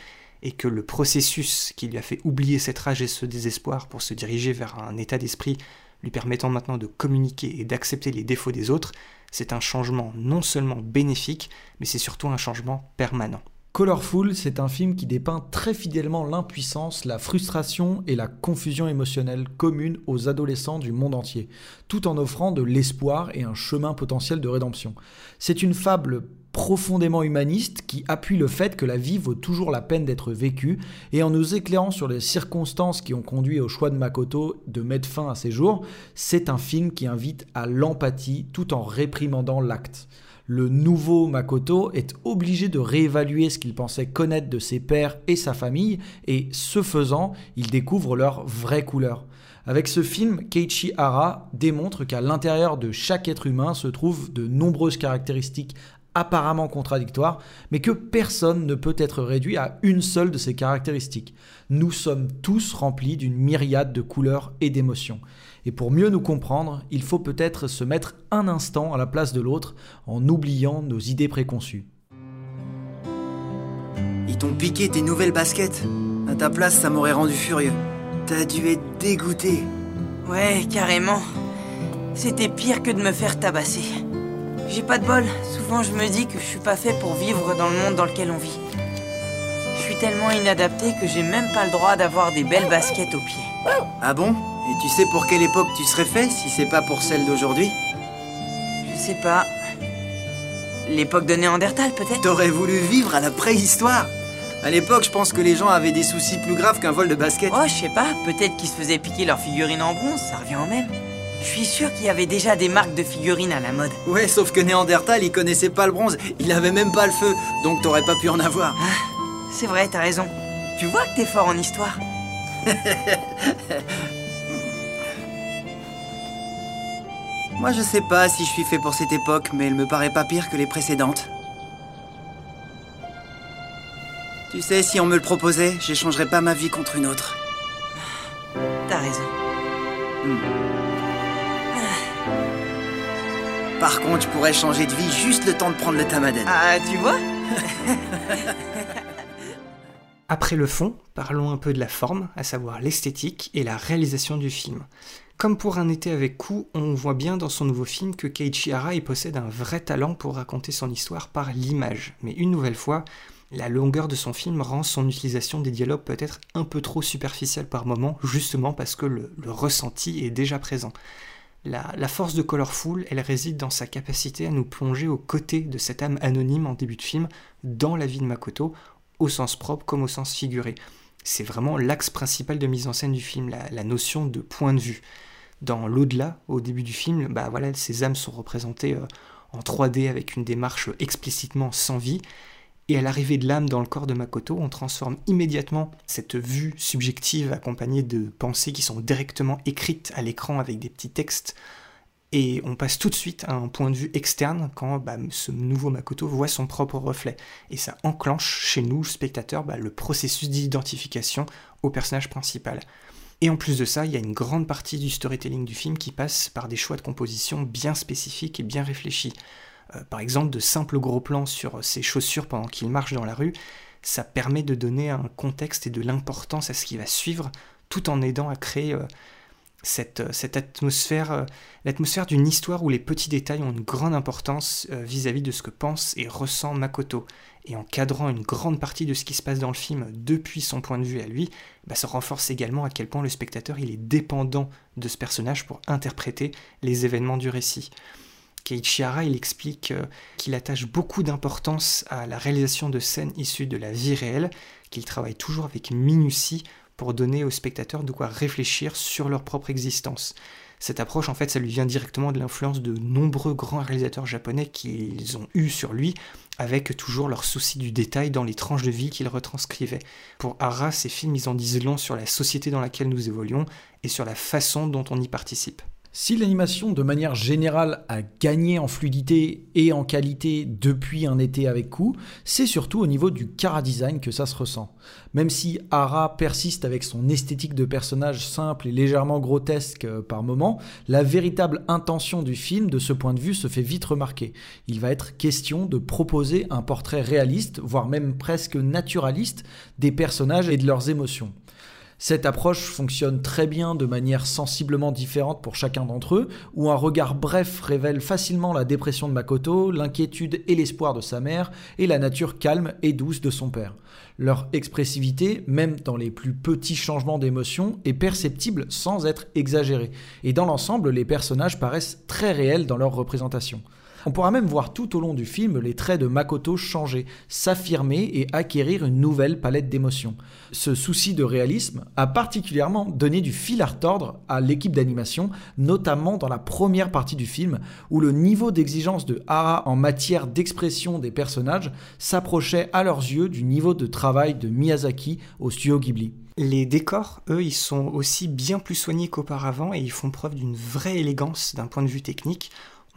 et que le processus qui lui a fait oublier cette rage et ce désespoir pour se diriger vers un état d'esprit lui permettant maintenant de communiquer et d'accepter les défauts des autres, c'est un changement non seulement bénéfique, mais c'est surtout un changement permanent. Colorful, c'est un film qui dépeint très fidèlement l'impuissance, la frustration et la confusion émotionnelle commune aux adolescents du monde entier, tout en offrant de l'espoir et un chemin potentiel de rédemption. C'est une fable profondément humaniste qui appuie le fait que la vie vaut toujours la peine d'être vécue et en nous éclairant sur les circonstances qui ont conduit au choix de Makoto de mettre fin à ses jours, c'est un film qui invite à l'empathie tout en réprimandant l'acte le nouveau Makoto est obligé de réévaluer ce qu'il pensait connaître de ses pères et sa famille, et ce faisant, il découvre leur vraie couleur. Avec ce film, Keiichi Hara démontre qu'à l'intérieur de chaque être humain se trouvent de nombreuses caractéristiques apparemment contradictoires, mais que personne ne peut être réduit à une seule de ces caractéristiques. Nous sommes tous remplis d'une myriade de couleurs et d'émotions. Et pour mieux nous comprendre, il faut peut-être se mettre un instant à la place de l'autre en oubliant nos idées préconçues. Ils t'ont piqué tes nouvelles baskets. À ta place, ça m'aurait rendu furieux. T'as dû être dégoûté. Ouais, carrément. C'était pire que de me faire tabasser. J'ai pas de bol. Souvent, je me dis que je suis pas fait pour vivre dans le monde dans lequel on vit. Je suis tellement inadapté que j'ai même pas le droit d'avoir des belles baskets aux pieds. Ah bon? Et tu sais pour quelle époque tu serais fait si c'est pas pour celle d'aujourd'hui? Je sais pas. L'époque de Néandertal peut-être? T'aurais voulu vivre à la préhistoire À l'époque, je pense que les gens avaient des soucis plus graves qu'un vol de basket. Oh, je sais pas, peut-être qu'ils se faisaient piquer leurs figurines en bronze, ça revient au même. Je suis sûr qu'il y avait déjà des marques de figurines à la mode. Ouais, sauf que Néandertal, il connaissait pas le bronze, il avait même pas le feu, donc t'aurais pas pu en avoir. Ah, c'est vrai, t'as raison. Tu vois que t'es fort en histoire. Moi, je sais pas si je suis fait pour cette époque, mais elle me paraît pas pire que les précédentes. Tu sais, si on me le proposait, j'échangerais pas ma vie contre une autre. T'as raison. Hmm. Par contre, je pourrais changer de vie juste le temps de prendre le tamadène. Ah, tu vois Après le fond, parlons un peu de la forme, à savoir l'esthétique et la réalisation du film. Comme pour un été avec coup, on voit bien dans son nouveau film que Keiichi Hara possède un vrai talent pour raconter son histoire par l'image. Mais une nouvelle fois, la longueur de son film rend son utilisation des dialogues peut-être un peu trop superficielle par moment, justement parce que le, ressenti est déjà présent. La, force de Colorful, elle réside dans sa capacité à nous plonger aux côtés de cette âme anonyme en début de film, dans la vie de Makoto, au sens propre comme au sens figuré. C'est vraiment l'axe principal de mise en scène du film, la notion de point de vue dans l'au-delà, au début du film, bah voilà, ces âmes sont représentées euh, en 3D avec une démarche explicitement sans vie. Et à l'arrivée de l'âme dans le corps de Makoto, on transforme immédiatement cette vue subjective accompagnée de pensées qui sont directement écrites à l'écran avec des petits textes. Et on passe tout de suite à un point de vue externe quand bah, ce nouveau Makoto voit son propre reflet. Et ça enclenche chez nous, spectateurs, bah, le processus d'identification au personnage principal. Et en plus de ça, il y a une grande partie du storytelling du film qui passe par des choix de composition bien spécifiques et bien réfléchis. Euh, par exemple, de simples gros plans sur ses chaussures pendant qu'il marche dans la rue, ça permet de donner un contexte et de l'importance à ce qui va suivre, tout en aidant à créer euh, cette, euh, cette, atmosphère, l'atmosphère d'une histoire où les petits détails ont une grande importance vis-à-vis -vis de ce que pense et ressent Makoto et en cadrant une grande partie de ce qui se passe dans le film depuis son point de vue à lui, bah, ça renforce également à quel point le spectateur est dépendant de ce personnage pour interpréter les événements du récit. Keiichi Hara, il explique euh, qu'il attache beaucoup d'importance à la réalisation de scènes issues de la vie réelle, qu'il travaille toujours avec minutie pour donner aux spectateurs de quoi réfléchir sur leur propre existence. Cette approche, en fait, ça lui vient directement de l'influence de nombreux grands réalisateurs japonais qu'ils ont eu sur lui, avec toujours leur souci du détail dans les tranches de vie qu'ils retranscrivaient. Pour Hara, ces films, ils en disent long sur la société dans laquelle nous évoluons et sur la façon dont on y participe. Si l'animation de manière générale a gagné en fluidité et en qualité depuis un été avec coup, c'est surtout au niveau du chara-design que ça se ressent. Même si Hara persiste avec son esthétique de personnage simple et légèrement grotesque euh, par moments, la véritable intention du film de ce point de vue se fait vite remarquer. Il va être question de proposer un portrait réaliste, voire même presque naturaliste, des personnages et de leurs émotions. Cette approche fonctionne très bien de manière sensiblement différente pour chacun d'entre eux, où un regard bref révèle facilement la dépression de Makoto, l'inquiétude et l'espoir de sa mère, et la nature calme et douce de son père. Leur expressivité, même dans les plus petits changements d'émotion, est perceptible sans être exagérée, et dans l'ensemble, les personnages paraissent très réels dans leur représentation. On pourra même voir tout au long du film les traits de Makoto changer, s'affirmer et acquérir une nouvelle palette d'émotions. Ce souci de réalisme a particulièrement donné du fil à retordre à l'équipe d'animation, notamment dans la première partie du film, où le niveau d'exigence de Hara en matière d'expression des personnages s'approchait à leurs yeux du niveau de travail de Miyazaki au studio Ghibli. Les décors, eux, ils sont aussi bien plus soignés qu'auparavant et ils font preuve d'une vraie élégance d'un point de vue technique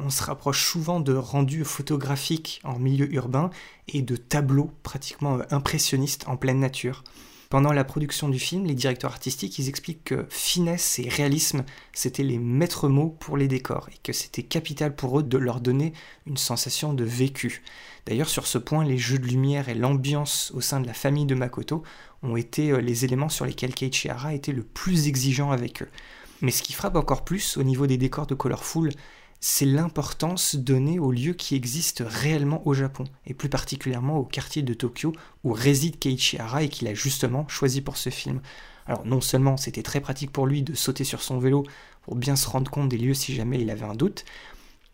on se rapproche souvent de rendus photographiques en milieu urbain et de tableaux pratiquement euh, impressionnistes en pleine nature. Pendant la production du film, les directeurs artistiques expliquent que finesse et réalisme c'était les maîtres mots pour les décors et que c'était capital pour eux de leur donner une sensation de vécu. D'ailleurs, sur ce point, les jeux de lumière et l'ambiance au sein de la famille de Makoto ont été euh, les éléments sur lesquels Keiichi Hara était le plus exigeant avec eux. Mais ce qui frappe encore plus au niveau des décors de Colorful, c'est l'importance donnée aux lieux qui existent réellement au Japon, et plus particulièrement au quartier de Tokyo où réside Keiichi Hara et qu'il a justement choisi pour ce film. Alors non seulement c'était très pratique pour lui de sauter sur son vélo pour bien se rendre compte des lieux si jamais il avait un doute,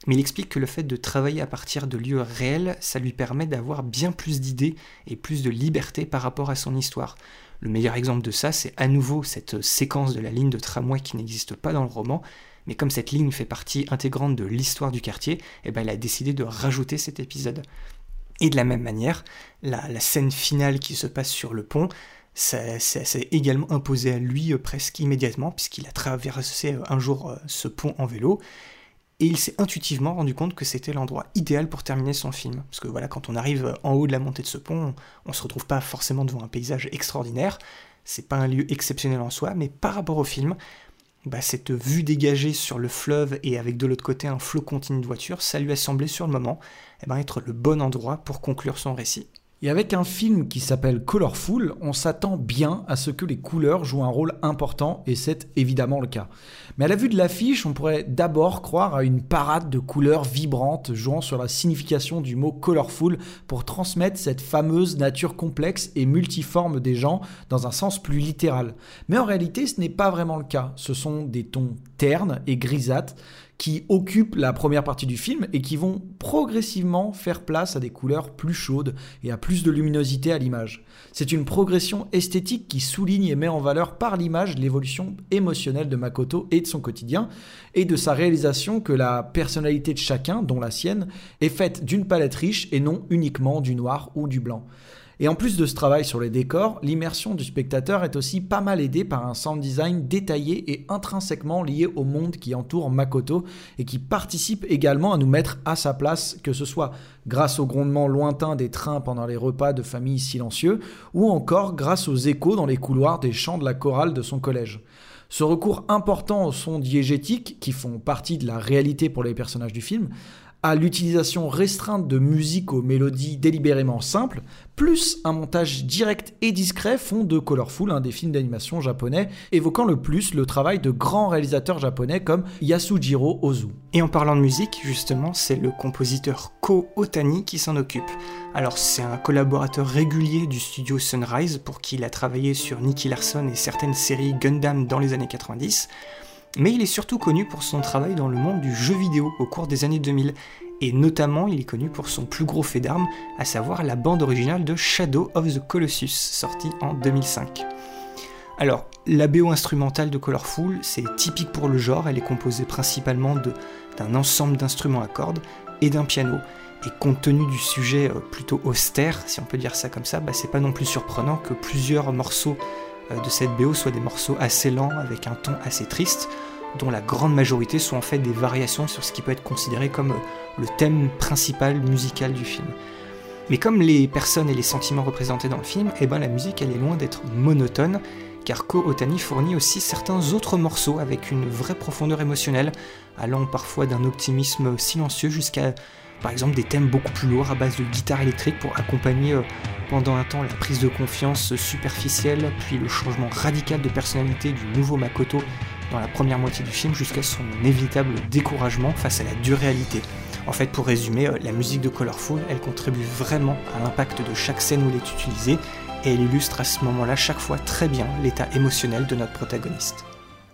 mais il explique que le fait de travailler à partir de lieux réels, ça lui permet d'avoir bien plus d'idées et plus de liberté par rapport à son histoire. Le meilleur exemple de ça, c'est à nouveau cette séquence de la ligne de tramway qui n'existe pas dans le roman, mais comme cette ligne fait partie intégrante de l'histoire du quartier, eh ben, elle a décidé de rajouter cet épisode. Et de la même manière, la, scène finale qui se passe sur le pont, s'est également imposé à lui euh, presque immédiatement, puisqu'il a traversé euh, un jour euh, ce pont en vélo, et il s'est intuitivement rendu compte que c'était l'endroit idéal pour terminer son film. Parce que voilà, quand on arrive en haut de la montée de ce pont, on se retrouve pas forcément devant un paysage extraordinaire, c'est pas un lieu exceptionnel en soi, mais par rapport au film, bah, cette vue dégagée sur le fleuve et avec de l'autre côté un flot continu de voitures, ça lui a semblé sur le moment eh ben, être le bon endroit pour conclure son récit. Et avec un film qui s'appelle Colorful, on s'attend bien à ce que les couleurs jouent un rôle important, et c'est évidemment le cas. Mais à la vue de l'affiche, on pourrait d'abord croire à une parade de couleurs vibrantes jouant sur la signification du mot colorful pour transmettre cette fameuse nature complexe et multiforme des gens dans un sens plus littéral. Mais en réalité, ce n'est pas vraiment le cas. Ce sont des tons ternes et grisâtres qui occupent la première partie du film et qui vont progressivement faire place à des couleurs plus chaudes et à plus de luminosité à l'image. C'est une progression esthétique qui souligne et met en valeur par l'image l'évolution émotionnelle de Makoto et de son quotidien et de sa réalisation que la personnalité de chacun, dont la sienne, est faite d'une palette riche et non uniquement du noir ou du blanc. Et en plus de ce travail sur les décors, l'immersion du spectateur est aussi pas mal aidée par un sound design détaillé et intrinsèquement lié au monde qui entoure Makoto et qui participe également à nous mettre à sa place, que ce soit grâce au grondement lointain des trains pendant les repas de famille silencieux ou encore grâce aux échos dans les couloirs des chants de la chorale de son collège. Ce recours important aux sons diégétiques, qui font partie de la réalité pour les personnages du film, à l'utilisation restreinte de musique aux mélodies délibérément simples, plus un montage direct et discret font de Colorful un des films d'animation japonais évoquant le plus le travail de grands réalisateurs japonais comme Yasujiro Ozu. Et en parlant de musique, justement, c'est le compositeur Ko Otani qui s'en occupe. Alors c'est un collaborateur régulier du studio Sunrise pour qui il a travaillé sur Nicky Larson et certaines séries Gundam dans les années 90 mais il est surtout connu pour son travail dans le monde du jeu vidéo au cours des années 2000, et notamment il est connu pour son plus gros fait d'armes, à savoir la bande originale de Shadow of the Colossus, sortie en 2005. Alors, la BO instrumentale de Colorful, c'est typique pour le genre, elle est composée principalement d'un ensemble d'instruments à cordes et d'un piano. Et compte tenu du sujet euh, plutôt austère, si on peut dire ça comme ça, bah, c'est pas non plus surprenant que plusieurs morceaux de cette BO soient des morceaux assez lents avec un ton assez triste. dont la grande majorité sont en fait des variations sur ce qui peut être considéré comme le thème principal musical du film. Mais comme les personnes et les sentiments représentés dans le film, eh ben la musique elle est loin d'être monotone, car Ko Otani fournit aussi certains autres morceaux avec une vraie profondeur émotionnelle, allant parfois d'un optimisme silencieux jusqu'à par exemple des thèmes beaucoup plus lourds à base de guitare électrique pour accompagner euh, pendant un temps la prise de confiance superficielle, puis le changement radical de personnalité du nouveau Makoto dans la première moitié du film jusqu'à son inévitable découragement face à la dure réalité. En fait, pour résumer, euh, la musique de Colorful, elle contribue vraiment à l'impact de chaque scène où elle est utilisée, et elle illustre à ce moment-là chaque fois très bien l'état émotionnel de notre protagoniste.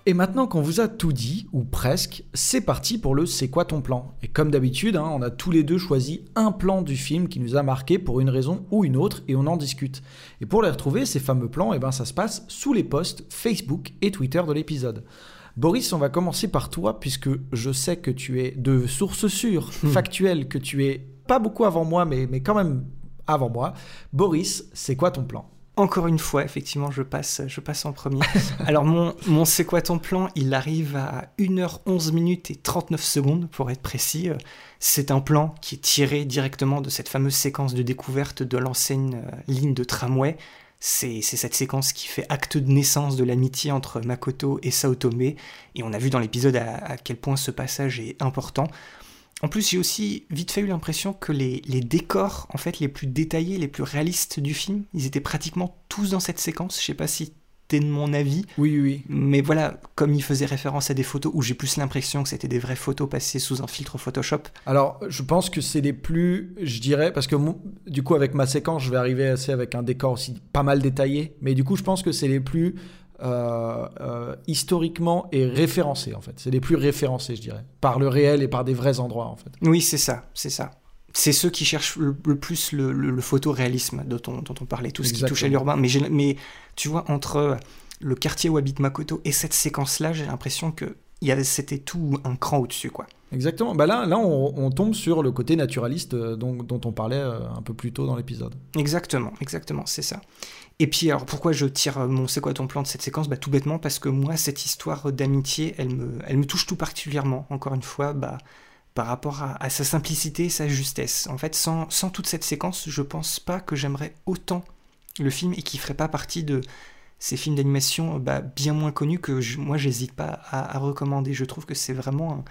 Et maintenant qu'on vous a tout dit, ou presque, c'est parti pour le C'est quoi ton plan? Et comme d'habitude, hein, on a tous les deux choisi un plan du film qui nous a marqué pour une raison ou une autre, et on en discute. Et pour les retrouver, ces fameux plans, et eh ben, ça se passe sous les posts Facebook et Twitter de l'épisode. Boris, on va commencer par toi, puisque je sais que tu es de sources sûres, hmm. factuelles, que tu es pas beaucoup avant moi, mais, mais quand même avant moi. Boris, c'est quoi ton plan? Encore une fois, effectivement, je passe, je passe en premier. Alors, mon, mon C'est quoi ton plan? Il arrive à 1h11 minutes et 39 secondes, pour être précis. C'est un plan qui est tiré directement de cette fameuse séquence de découverte de l'ancienne euh, ligne de tramway c'est cette séquence qui fait acte de naissance de l'amitié entre Makoto et Saotome, et on a vu dans l'épisode à, quel point ce passage est important. En plus, j'ai aussi vite fait eu l'impression que les, les, décors, en fait, les plus détaillés, les plus réalistes du film, ils étaient pratiquement tous dans cette séquence. Je sais pas si de mon avis. Oui, oui. Mais voilà, comme il faisait référence à des photos où j'ai plus l'impression que c'était des vraies photos passées sous un filtre Photoshop. Alors, je pense que c'est les plus, je dirais, parce que du coup, avec ma séquence, je vais arriver assez avec un décor aussi pas mal détaillé. Mais du coup, je pense que c'est les plus euh, euh, historiquement et référencés, en fait. C'est les plus référencés, je dirais. Par le réel et par des vrais endroits, en fait. Oui, c'est ça, c'est ça c'est ceux qui cherchent le, plus le, photoréalisme dont on, dont on parlait, tout ce qui touche à l'urbain. Mais, mais tu vois, entre le quartier où habite Makoto et cette séquence-là, j'ai l'impression que c'était tout un cran au-dessus, quoi. Exactement. Bah là, là on, tombe sur le côté naturaliste euh, dont, dont on parlait un peu plus tôt dans l'épisode. Exactement, exactement, c'est ça. Et puis, alors, pourquoi je tire mon c'est quoi ton plan de cette séquence? Bah, Tout bêtement parce que moi, cette histoire d'amitié, elle me, elle me touche tout particulièrement. Encore une fois, bah, par rapport à, sa simplicité et sa justesse. En fait, sans, toute cette séquence, je pense pas que j'aimerais autant le film et qu'il ferait pas partie de ces films d'animation bah, bien moins connus que je, moi j'hésite pas à, recommander. Je trouve que c'est vraiment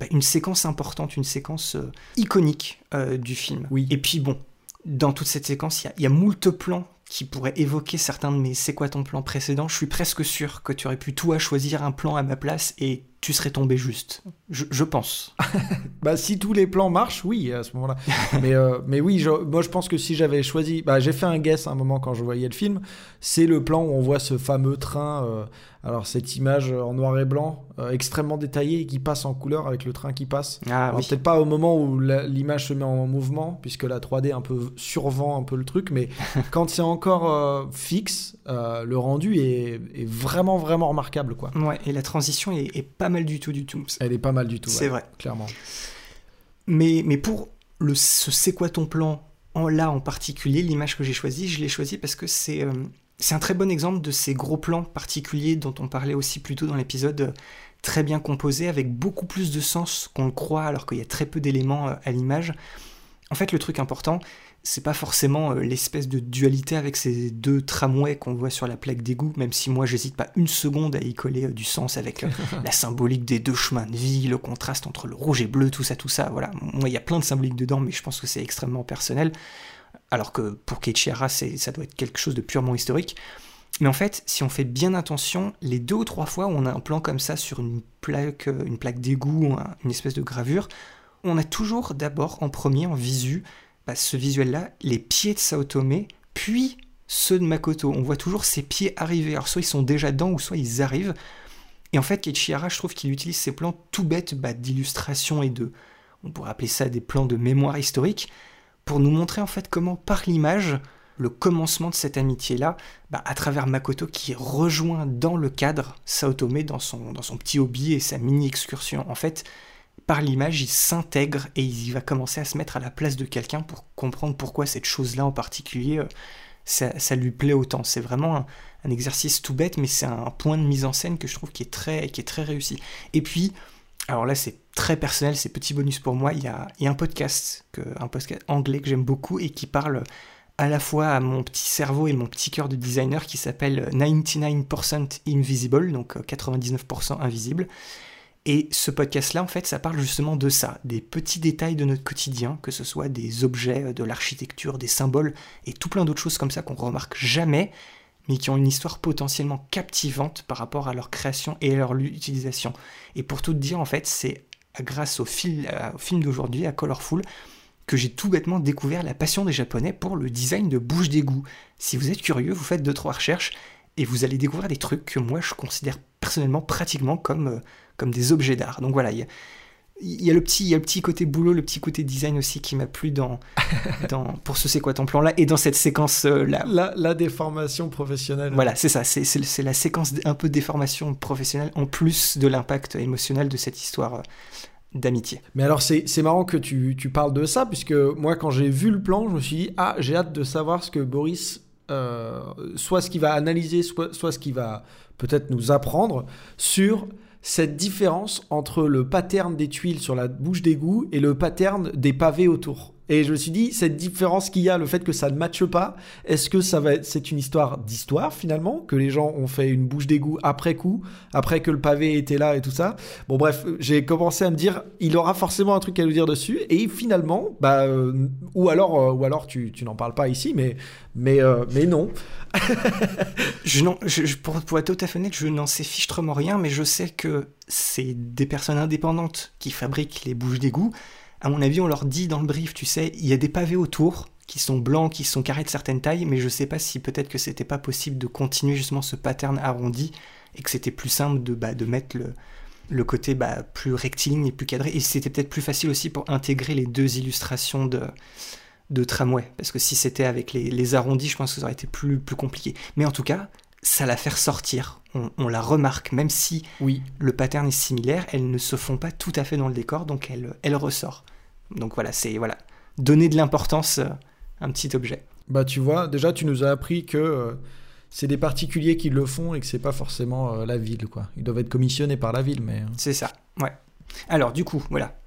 bah, une séquence importante, une séquence euh, iconique euh, du film. Oui. Et puis bon, dans toute cette séquence, il y, y, a moult plans qui pourraient évoquer certains de mes c'est quoi ton plan précédent? Je suis presque sûr que tu aurais pu toi choisir un plan à ma place et tu serais tombé juste. Je, pense. bah, si tous les plans marchent, oui, à ce moment-là. mais, euh, mais oui, moi je pense que si j'avais choisi. Bah, j'ai fait un guess à un moment quand je voyais le film. C'est le plan où on voit ce fameux train. Euh, alors, cette image en noir et blanc, euh, extrêmement détaillée, qui passe en couleur avec le train qui passe. Ah, Peut-être pas au moment où l'image se met en mouvement, puisque la 3D un peu survend un peu le truc, mais quand c'est encore fixe, le rendu est, est, vraiment, vraiment remarquable. Quoi. Ouais, et la transition est, est pas mal du tout, du tout. Elle est pas mal du tout. C'est vrai. Clairement. Mais, mais pour le ce c'est quoi ton plan en là en particulier, l'image que j'ai choisie, je l'ai choisie parce que c'est euh, c'est un très bon exemple de ces gros plans particuliers dont on parlait aussi plus tôt dans l'épisode, euh, très bien composés, avec beaucoup plus de sens qu'on le croit alors qu'il y a très peu d'éléments euh, à l'image. En fait, le truc important, c'est pas forcément euh, l'espèce de dualité avec ces deux tramways qu'on voit sur la plaque d'égout, même si moi j'hésite pas une seconde à y coller du sens avec la symbolique des deux chemins de vie, le contraste entre le rouge et bleu, tout ça, tout ça. Voilà, moi il y a plein de symboliques dedans, mais je pense que c'est extrêmement personnel. Alors que pour Keiichihara, ça doit être quelque chose de purement historique. Mais en fait, si on fait bien attention, les deux ou trois fois où on a un plan comme ça sur une plaque, une plaque d'égout, une espèce de gravure, on a toujours d'abord en premier en visu bah, ce visuel-là, les pieds de Saotome, puis ceux de Makoto. On voit toujours ses pieds arriver. Alors soit ils sont déjà dedans, ou soit ils arrivent. Et en fait, Keiichihara, je trouve qu'il utilise ces plans tout bêtes bah, d'illustration et de... On pourrait appeler ça des plans de mémoire historique, pour nous montrer en fait comment, par l'image, le commencement de cette amitié-là, bah, à travers Makoto qui rejoint dans le cadre Saotome dans son, dans son petit hobby et sa mini-excursion. En fait, par l'image, il s'intègre et il va commencer à se mettre à la place de quelqu'un pour comprendre pourquoi cette chose-là en particulier, euh, ça, ça lui plaît autant. C'est vraiment un, un exercice tout bête, mais c'est un point de mise en scène que je trouve qui est très, qui est très réussi. Et puis, alors là, c'est très personnel, c'est petit bonus pour moi. Il y a, un podcast, un podcast anglais que j'aime beaucoup et qui parle à la fois à mon petit cerveau et mon petit cœur de designer qui s'appelle 99% Invisible, donc 99% invisible. Et ce podcast-là, en fait, ça parle justement de ça, des petits détails de notre quotidien, que ce soit des objets, de l'architecture, des symboles et tout plein d'autres choses comme ça qu'on remarque jamais, mais qui ont une histoire potentiellement captivante par rapport à leur création et à leur utilisation. Et pour tout dire, en fait, c'est grâce au, fil, au film d'aujourd'hui, à Colorful, que j'ai tout bêtement découvert la passion des Japonais pour le design de bouche d'égout. Si vous êtes curieux, vous faites deux trois recherches et vous allez découvrir des trucs que moi je considère personnellement pratiquement comme, euh, des objets d'art. Donc voilà, il y a le petit, il y a le petit côté boulot, le petit côté design aussi qui m'a plu dans, dans pour ce c'est quoi ton plan là et dans cette séquence là. La, la déformation professionnelle. Voilà, c'est ça, c'est, c'est, c'est la séquence un peu déformation professionnelle en plus de l'impact émotionnel de cette histoire euh, d'amitié. Mais alors c'est, c'est marrant que tu, tu, parles de ça puisque moi quand j'ai vu le plan, je me suis dit ah j'ai hâte de savoir ce que Boris euh, soit ce qu'il va analyser, soit, soit ce qu'il va peut-être nous apprendre sur cette différence entre le pattern des tuiles sur la bouche d'égout et le pattern des pavés autour. Et je me suis dit, cette différence qu'il y a, le fait que ça ne matche pas, est-ce que ça va c'est une histoire d'histoire finalement, que les gens ont fait une bouche d'égout après coup, après que le pavé était là et tout ça? Bon bref, j'ai commencé à me dire, il aura forcément un truc à nous dire dessus, et finalement, bah, euh, ou alors, euh, ou alors tu, tu n'en parles pas ici, mais, mais, euh, mais non. je, non pour, pour, être tout à fait je n'en sais fichtrement rien, mais je sais que c'est des personnes indépendantes qui fabriquent les bouches d'égout à mon avis, on leur dit dans le brief, tu sais, il y a des pavés autour qui sont blancs, qui sont carrés de certaines tailles, mais je sais pas si peut-être que c'était pas possible de continuer justement ce pattern arrondi et que c'était plus simple de, bah, de mettre le, le côté bah, plus rectiligne et plus cadré. Et c'était peut-être plus facile aussi pour intégrer les deux illustrations de, de tramway. Parce que si c'était avec les, les, arrondis, je pense que ça aurait été plus, plus compliqué. Mais en tout cas, ça la fait ressortir. On, on, la remarque, même si oui. le pattern est similaire, elles ne se font pas tout à fait dans le décor, donc elle, elle ressort. Donc voilà, c'est voilà, donner de l'importance à un petit objet. Bah tu vois, déjà tu nous as appris que euh, c'est des particuliers qui le font et que c'est pas forcément euh, la ville quoi. Ils doivent être commissionnés par la ville, mais. C'est ça. Ouais. Alors du coup, voilà.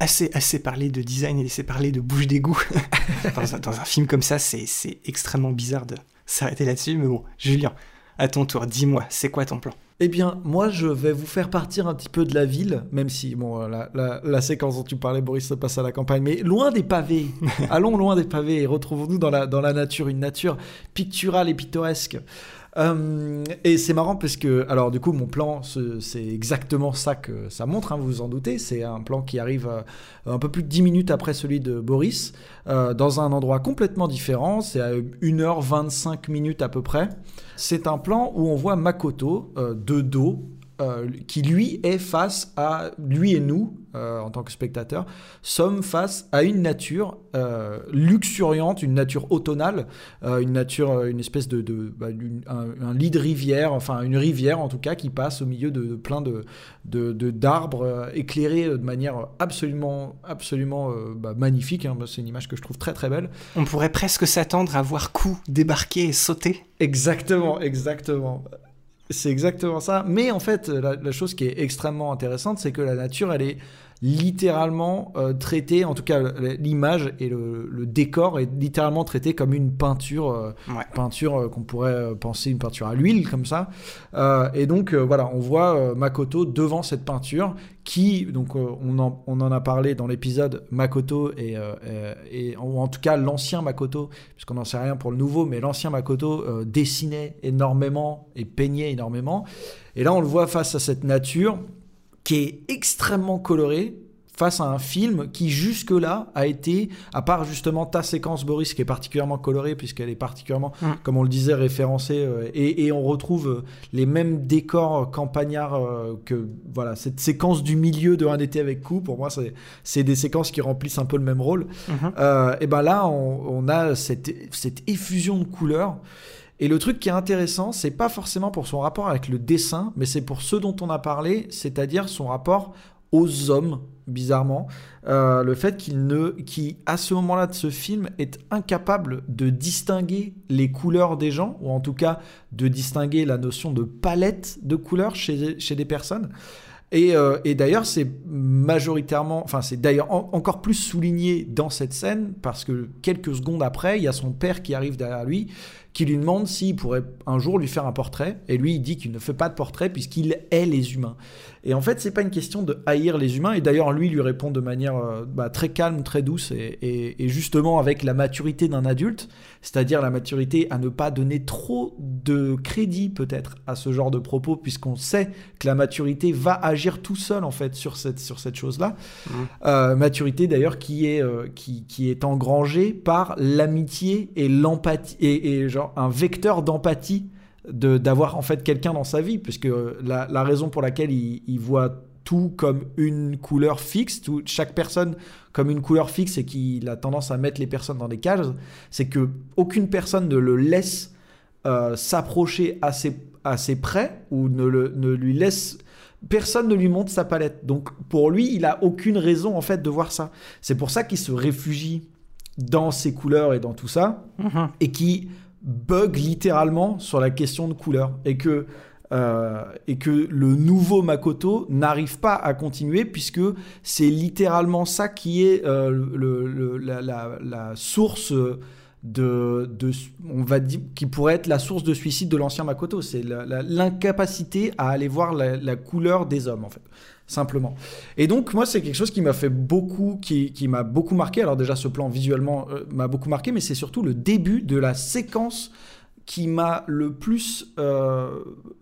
Assez, assez parlé de design et laisser parler de bouche d'égout dans, un, dans un film comme ça, c'est extrêmement bizarre de s'arrêter là-dessus. Mais bon, Julien, à ton tour, dis-moi, c'est quoi ton plan? Eh bien, moi, je vais vous faire partir un petit peu de la ville, même si, bon, la, la, la séquence dont tu parlais, Boris, se passe à la campagne, mais loin des pavés. Allons loin des pavés et retrouvons-nous dans la, dans la nature, une nature picturale et pittoresque. Euh, et c'est marrant parce que, alors du coup, mon plan, c'est exactement ça que ça montre, hein, vous vous en doutez. C'est un plan qui arrive euh, un peu plus de 10 minutes après celui de Boris, euh, dans un endroit complètement différent. C'est à 1h25 minutes à peu près. C'est un plan où on voit Makoto de dos euh, qui lui est face à lui et nous euh, en tant que spectateurs sommes face à une nature euh, luxuriante, une nature automnale, une nature, une espèce de, de bah, un, un, lit de rivière, enfin une rivière en tout cas qui passe au milieu de, de plein de d'arbres éclairés de manière absolument absolument bah, magnifique. Hein. C'est une image que je trouve très très belle. On pourrait presque s'attendre à voir Coup débarquer et sauter. Exactement, exactement. C'est exactement ça. Mais en fait, la, chose qui est extrêmement intéressante, c'est que la nature, elle est littéralement euh, traitée, en tout cas l'image et le, le, décor est littéralement traité comme une peinture, euh, ouais. peinture euh, qu'on pourrait penser une peinture à l'huile comme ça. Euh, et donc voilà, on voit Makoto devant cette peinture qui, donc on en, on, en, a parlé dans l'épisode Makoto et, et, ou en tout cas l'ancien Makoto, puisqu'on n'en sait rien pour le nouveau, mais l'ancien Makoto dessinait énormément et peignait énormément. Et là, on le voit face à cette nature qui est extrêmement coloré face à un film qui jusque-là a été, à part justement ta séquence Boris qui est particulièrement colorée puisqu'elle est particulièrement, mmh. comme on le disait, référencée euh, et, et, on retrouve euh, les mêmes décors campagnards euh, que voilà cette séquence du milieu de Un été avec coup. Pour moi, c'est des séquences qui remplissent un peu le même rôle. Mmh. Euh, et ben là, on, on a cette, cette effusion de couleurs. Et le truc qui est intéressant, c'est pas forcément pour son rapport avec le dessin, mais c'est pour ce dont on a parlé, c'est-à-dire son rapport aux hommes, bizarrement. Euh, le fait qu'il ne, qui à ce moment-là de ce film, est incapable de distinguer les couleurs des gens, ou en tout cas de distinguer la notion de palette de couleurs chez, chez des personnes. Et, euh, d'ailleurs, c'est majoritairement, enfin, c'est d'ailleurs en- encore plus souligné dans cette scène parce que quelques secondes après, il y a son père qui arrive derrière lui, qui lui demande s'il pourrait un jour lui faire un portrait. Et lui, il dit qu'il ne fait pas de portrait puisqu'il hait les humains. Et en fait, c'est pas une question de haïr les humains. Et d'ailleurs, lui lui répond de manière euh, bah, très calme, très douce, et, et- et justement avec la maturité d'un adulte, c'est-à-dire la maturité à ne pas donner trop de crédit peut-être à ce genre de propos, puisqu'on sait que la maturité va agir tout seul en fait sur cette, sur cette chose-là. Euh, maturité d'ailleurs qui est, euh, qui, qui est engrangée par l'amitié et l'empathie, et, et genre un vecteur d'empathie de- d'avoir en fait quelqu'un dans sa vie, puisque euh, la, la raison pour laquelle il, il voit tout comme une couleur fixe, tout, chaque personne comme une couleur fixe et qu'il a tendance à mettre les personnes dans des cages, c'est que aucune personne ne le laisse euh, s'approcher assez, assez près ou ne, le- ne lui laisse personne ne lui montre sa palette. Donc pour lui, il a aucune raison en fait de voir ça. C'est pour ça qu'il se réfugie dans ses couleurs et dans tout ça Mhm. et qui bug littéralement sur la question de couleur et que euh, et que le nouveau Makoto n'arrive pas à continuer puisque c'est littéralement ça qui est euh, le- la, source de, de on va dire qui pourrait être la source de suicide de l'ancien Makoto. C'est l'incapacité à aller voir la, la couleur des hommes en fait simplement. Et donc moi c'est quelque chose qui m'a fait beaucoup qui, qui m'a beaucoup marqué. Alors déjà ce plan visuellement euh, m'a beaucoup marqué mais c'est surtout le début de la séquence qui m'a le plus euh,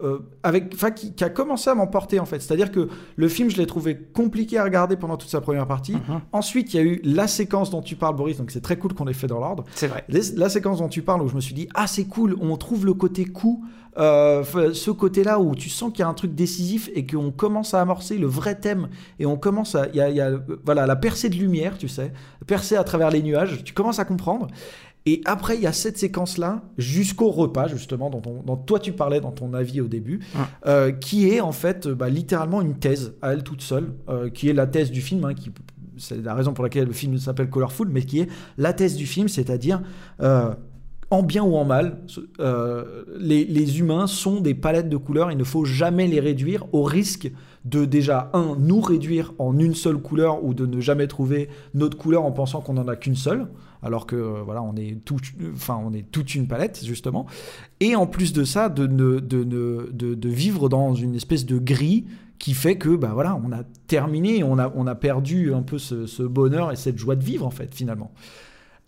euh, avec enfin qui, qui a commencé à m'emporter en fait. C'est à dire que le film je l'ai trouvé compliqué à regarder pendant toute sa première partie. Mhm. ensuite il y a eu la séquence dont tu parles Boris donc c'est très cool qu'on ait fait dans l'ordre. C'est vrai. Les- la séquence dont tu parles où je me suis dit ah c'est cool on trouve le côté coup euh, ce côté là où tu sens qu'il y a un truc décisif et qu'on commence à amorcer le vrai thème et on commence à il y a, y a, voilà la percée de lumière tu sais percée à travers les nuages tu commences à comprendre et après, il y a cette séquence-là, jusqu'au repas, justement, dont, on- dont toi tu parlais dans ton avis au début, Ouais. euh, qui est en fait bah, littéralement une thèse à elle toute seule, euh, qui est la thèse du film, hein, qui, c'est la raison pour laquelle le film s'appelle Colorful, mais qui est la thèse du film, c'est-à-dire euh, en bien ou en mal, euh, les, humains sont des palettes de couleurs, il ne faut jamais les réduire au risque de déjà, un, nous réduire en une seule couleur ou de ne jamais trouver notre couleur en pensant qu'on n'en a qu'une seule, alors que euh, voilà, on est, tout, enfin, on est toute une palette, justement. Et en plus de ça, de, ne, de, de, vivre dans une espèce de grille qui fait que bah voilà, on a terminé, on a, on a perdu un peu ce bonheur et cette joie de vivre en fait finalement.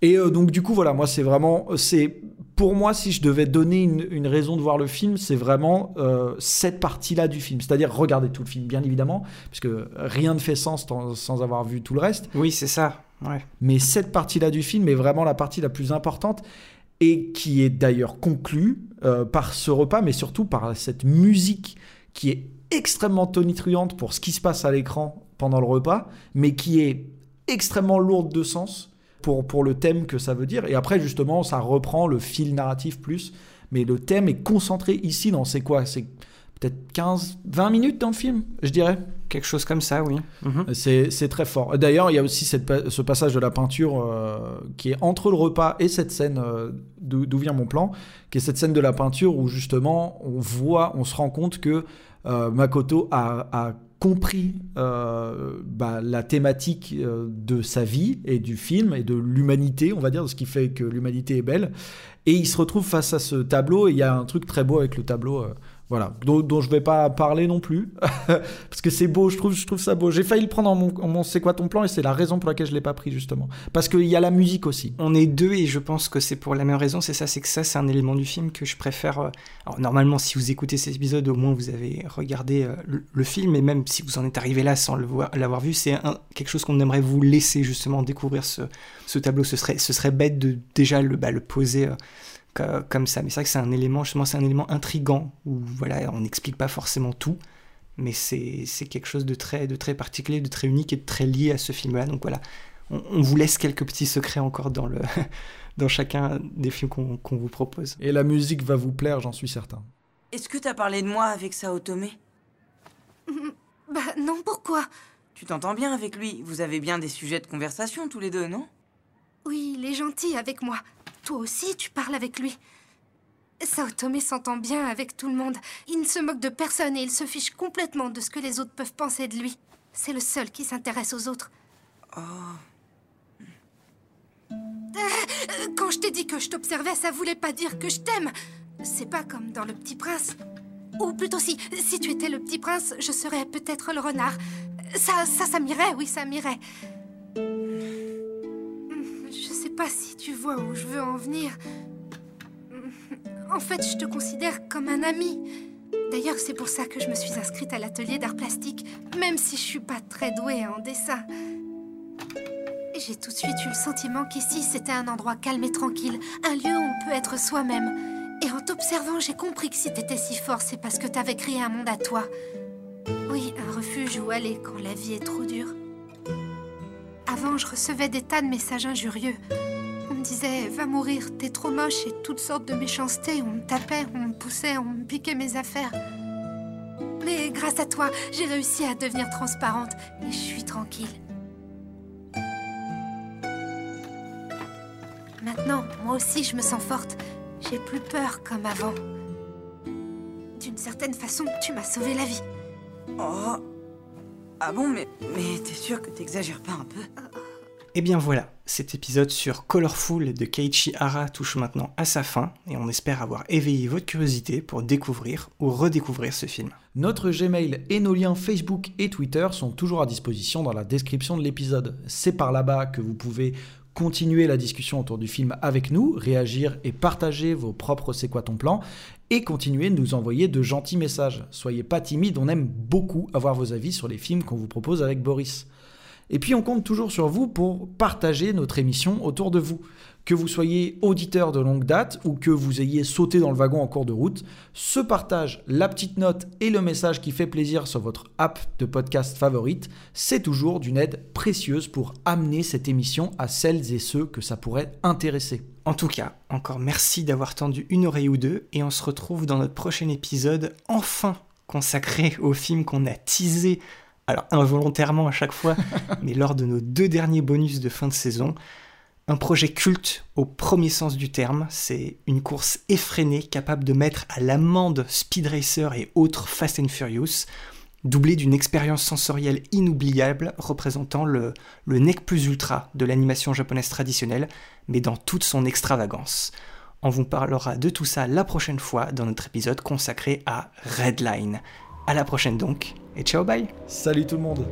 Et euh, donc du coup voilà, moi c'est vraiment, c'est pour moi si je devais donner une, une raison de voir le film, c'est vraiment euh, cette partie-là du film, c'est-à-dire regarder tout le film bien évidemment, puisque rien ne fait sens sans- sans avoir vu tout le reste. Oui, c'est ça. Ouais. Mais cette partie-là du film est vraiment la partie la plus importante et qui est d'ailleurs conclue euh, par ce repas, mais surtout par cette musique qui est extrêmement tonitruante pour ce qui se passe à l'écran pendant le repas, mais qui est extrêmement lourde de sens pour, pour le thème que ça veut dire. Et après, justement, ça reprend le fil narratif plus, mais le thème est concentré ici dans c'est quoi? C'est peut-être 15, 20 minutes dans le film, je dirais. Quelque chose comme ça, oui. Mhm. C'est c'est très fort. D'ailleurs, il y a aussi cette ce passage de la peinture euh, qui est entre le repas et cette scène euh, d'où d'où vient mon plan, qui est cette scène de la peinture où justement on voit, on se rend compte que euh, Makoto a, a compris euh, bah, la thématique euh, de sa vie et du film et de l'humanité, on va dire, de ce qui fait que l'humanité est belle. Et il se retrouve face à ce tableau et il y a un truc très beau avec le tableau. euh, voilà, dont, dont je vais pas parler non plus, parce que c'est beau, je trouve, je trouve ça beau. J'ai failli le prendre en mon, mon c'est quoi ton plan et c'est la raison pour laquelle je l'ai pas pris justement, parce qu'il y a la musique aussi. On est deux et je pense que c'est pour la même raison, c'est ça, c'est que ça c'est un élément du film que je préfère. euh, Alors normalement si vous écoutez cet épisode au moins vous avez regardé euh, le, film et même si vous en êtes arrivé là sans l'avoir vu, c'est quelque chose qu'on aimerait vous laisser justement découvrir ce, tableau. Ce serait, ce serait bête de déjà le, bah, poser euh, comme ça, mais c'est vrai que c'est un élément, justement c'est un élément intrigant où voilà on n'explique pas forcément tout. Mais c'est c'est quelque chose de très, de très particulier, de très unique et de très lié à ce film-là. Donc voilà, on, on vous laisse quelques petits secrets encore dans, le, dans chacun des films qu'on qu'on vous propose. Et la musique va vous plaire, j'en suis certain. Est-ce que t'as parlé de moi avec Sao Tomé? Bah non, pourquoi? Tu t'entends bien avec lui Vous avez bien des sujets de conversation tous les deux, non? Oui, il est gentil avec moi. Toi aussi, tu parles avec lui. Saotome s'entend bien avec tout le monde. Il ne se moque de personne et il se fiche complètement de ce que les autres peuvent penser de lui. C'est le seul qui s'intéresse aux autres. Oh. Euh, Quand je t'ai dit que je t'observais, ça voulait pas dire que je t'aime. C'est pas comme dans Le Petit Prince. Ou plutôt si, si tu étais le Petit Prince, je serais peut-être le renard. Ça, ça, ça m'irait, oui, ça m'irait. Pas si tu vois où je veux en venir. En fait, je te considère comme un ami. D'ailleurs, c'est pour ça que je me suis inscrite à l'atelier d'art plastique, même si je suis pas très douée en dessin. J'ai tout de suite eu le sentiment qu'ici, c'était un endroit calme et tranquille, un lieu où on peut être soi-même. Et en t'observant, j'ai compris que si t'étais si fort, c'est parce que t'avais créé un monde à toi. Oui, un refuge où aller quand la vie est trop dure. Avant, je recevais des tas de messages injurieux. On me disait Va mourir, t'es trop moche et toutes sortes de méchancetés. On me tapait, on me poussait, on me piquait mes affaires. Mais grâce à toi, j'ai réussi à devenir transparente et je suis tranquille. Maintenant, moi aussi, je me sens forte. J'ai plus peur comme avant. D'une certaine façon, tu m'as sauvé la vie. Oh. Ah bon, mais, mais t'es sûr que t'exagères pas un peu? Et bien voilà, cet épisode sur Colorful de Keiichi Hara touche maintenant à sa fin et on espère avoir éveillé votre curiosité pour découvrir ou redécouvrir ce film. Notre Gmail et nos liens Facebook et Twitter sont toujours à disposition dans la description de l'épisode. C'est par là-bas que vous pouvez continuer la discussion autour du film avec nous, réagir et partager vos propres C'est quoi ton plan et continuer de nous envoyer de gentils messages. Soyez pas timides, on aime beaucoup avoir vos avis sur les films qu'on vous propose avec Boris. Et puis on compte toujours sur vous pour partager notre émission autour de vous. Que vous soyez auditeur de longue date ou que vous ayez sauté dans le wagon en cours de route, ce partage, la petite note et le message qui fait plaisir sur votre app de podcast favorite, c'est toujours d'une aide précieuse pour amener cette émission à celles et ceux que ça pourrait intéresser. En tout cas, encore merci d'avoir tendu une oreille ou deux et on se retrouve dans notre prochain épisode enfin consacré au film qu'on a teasé alors involontairement à chaque fois, mais lors de nos deux derniers bonus de fin de saison. Un projet culte au premier sens du terme, c'est une course effrénée capable de mettre à l'amende Speed Racer et autres Fast and Furious, doublée d'une expérience sensorielle inoubliable représentant le, le nec plus ultra de l'animation japonaise traditionnelle, mais dans toute son extravagance. On vous parlera de tout ça la prochaine fois dans notre épisode consacré à Redline. À la prochaine donc, et ciao bye. Salut tout le monde.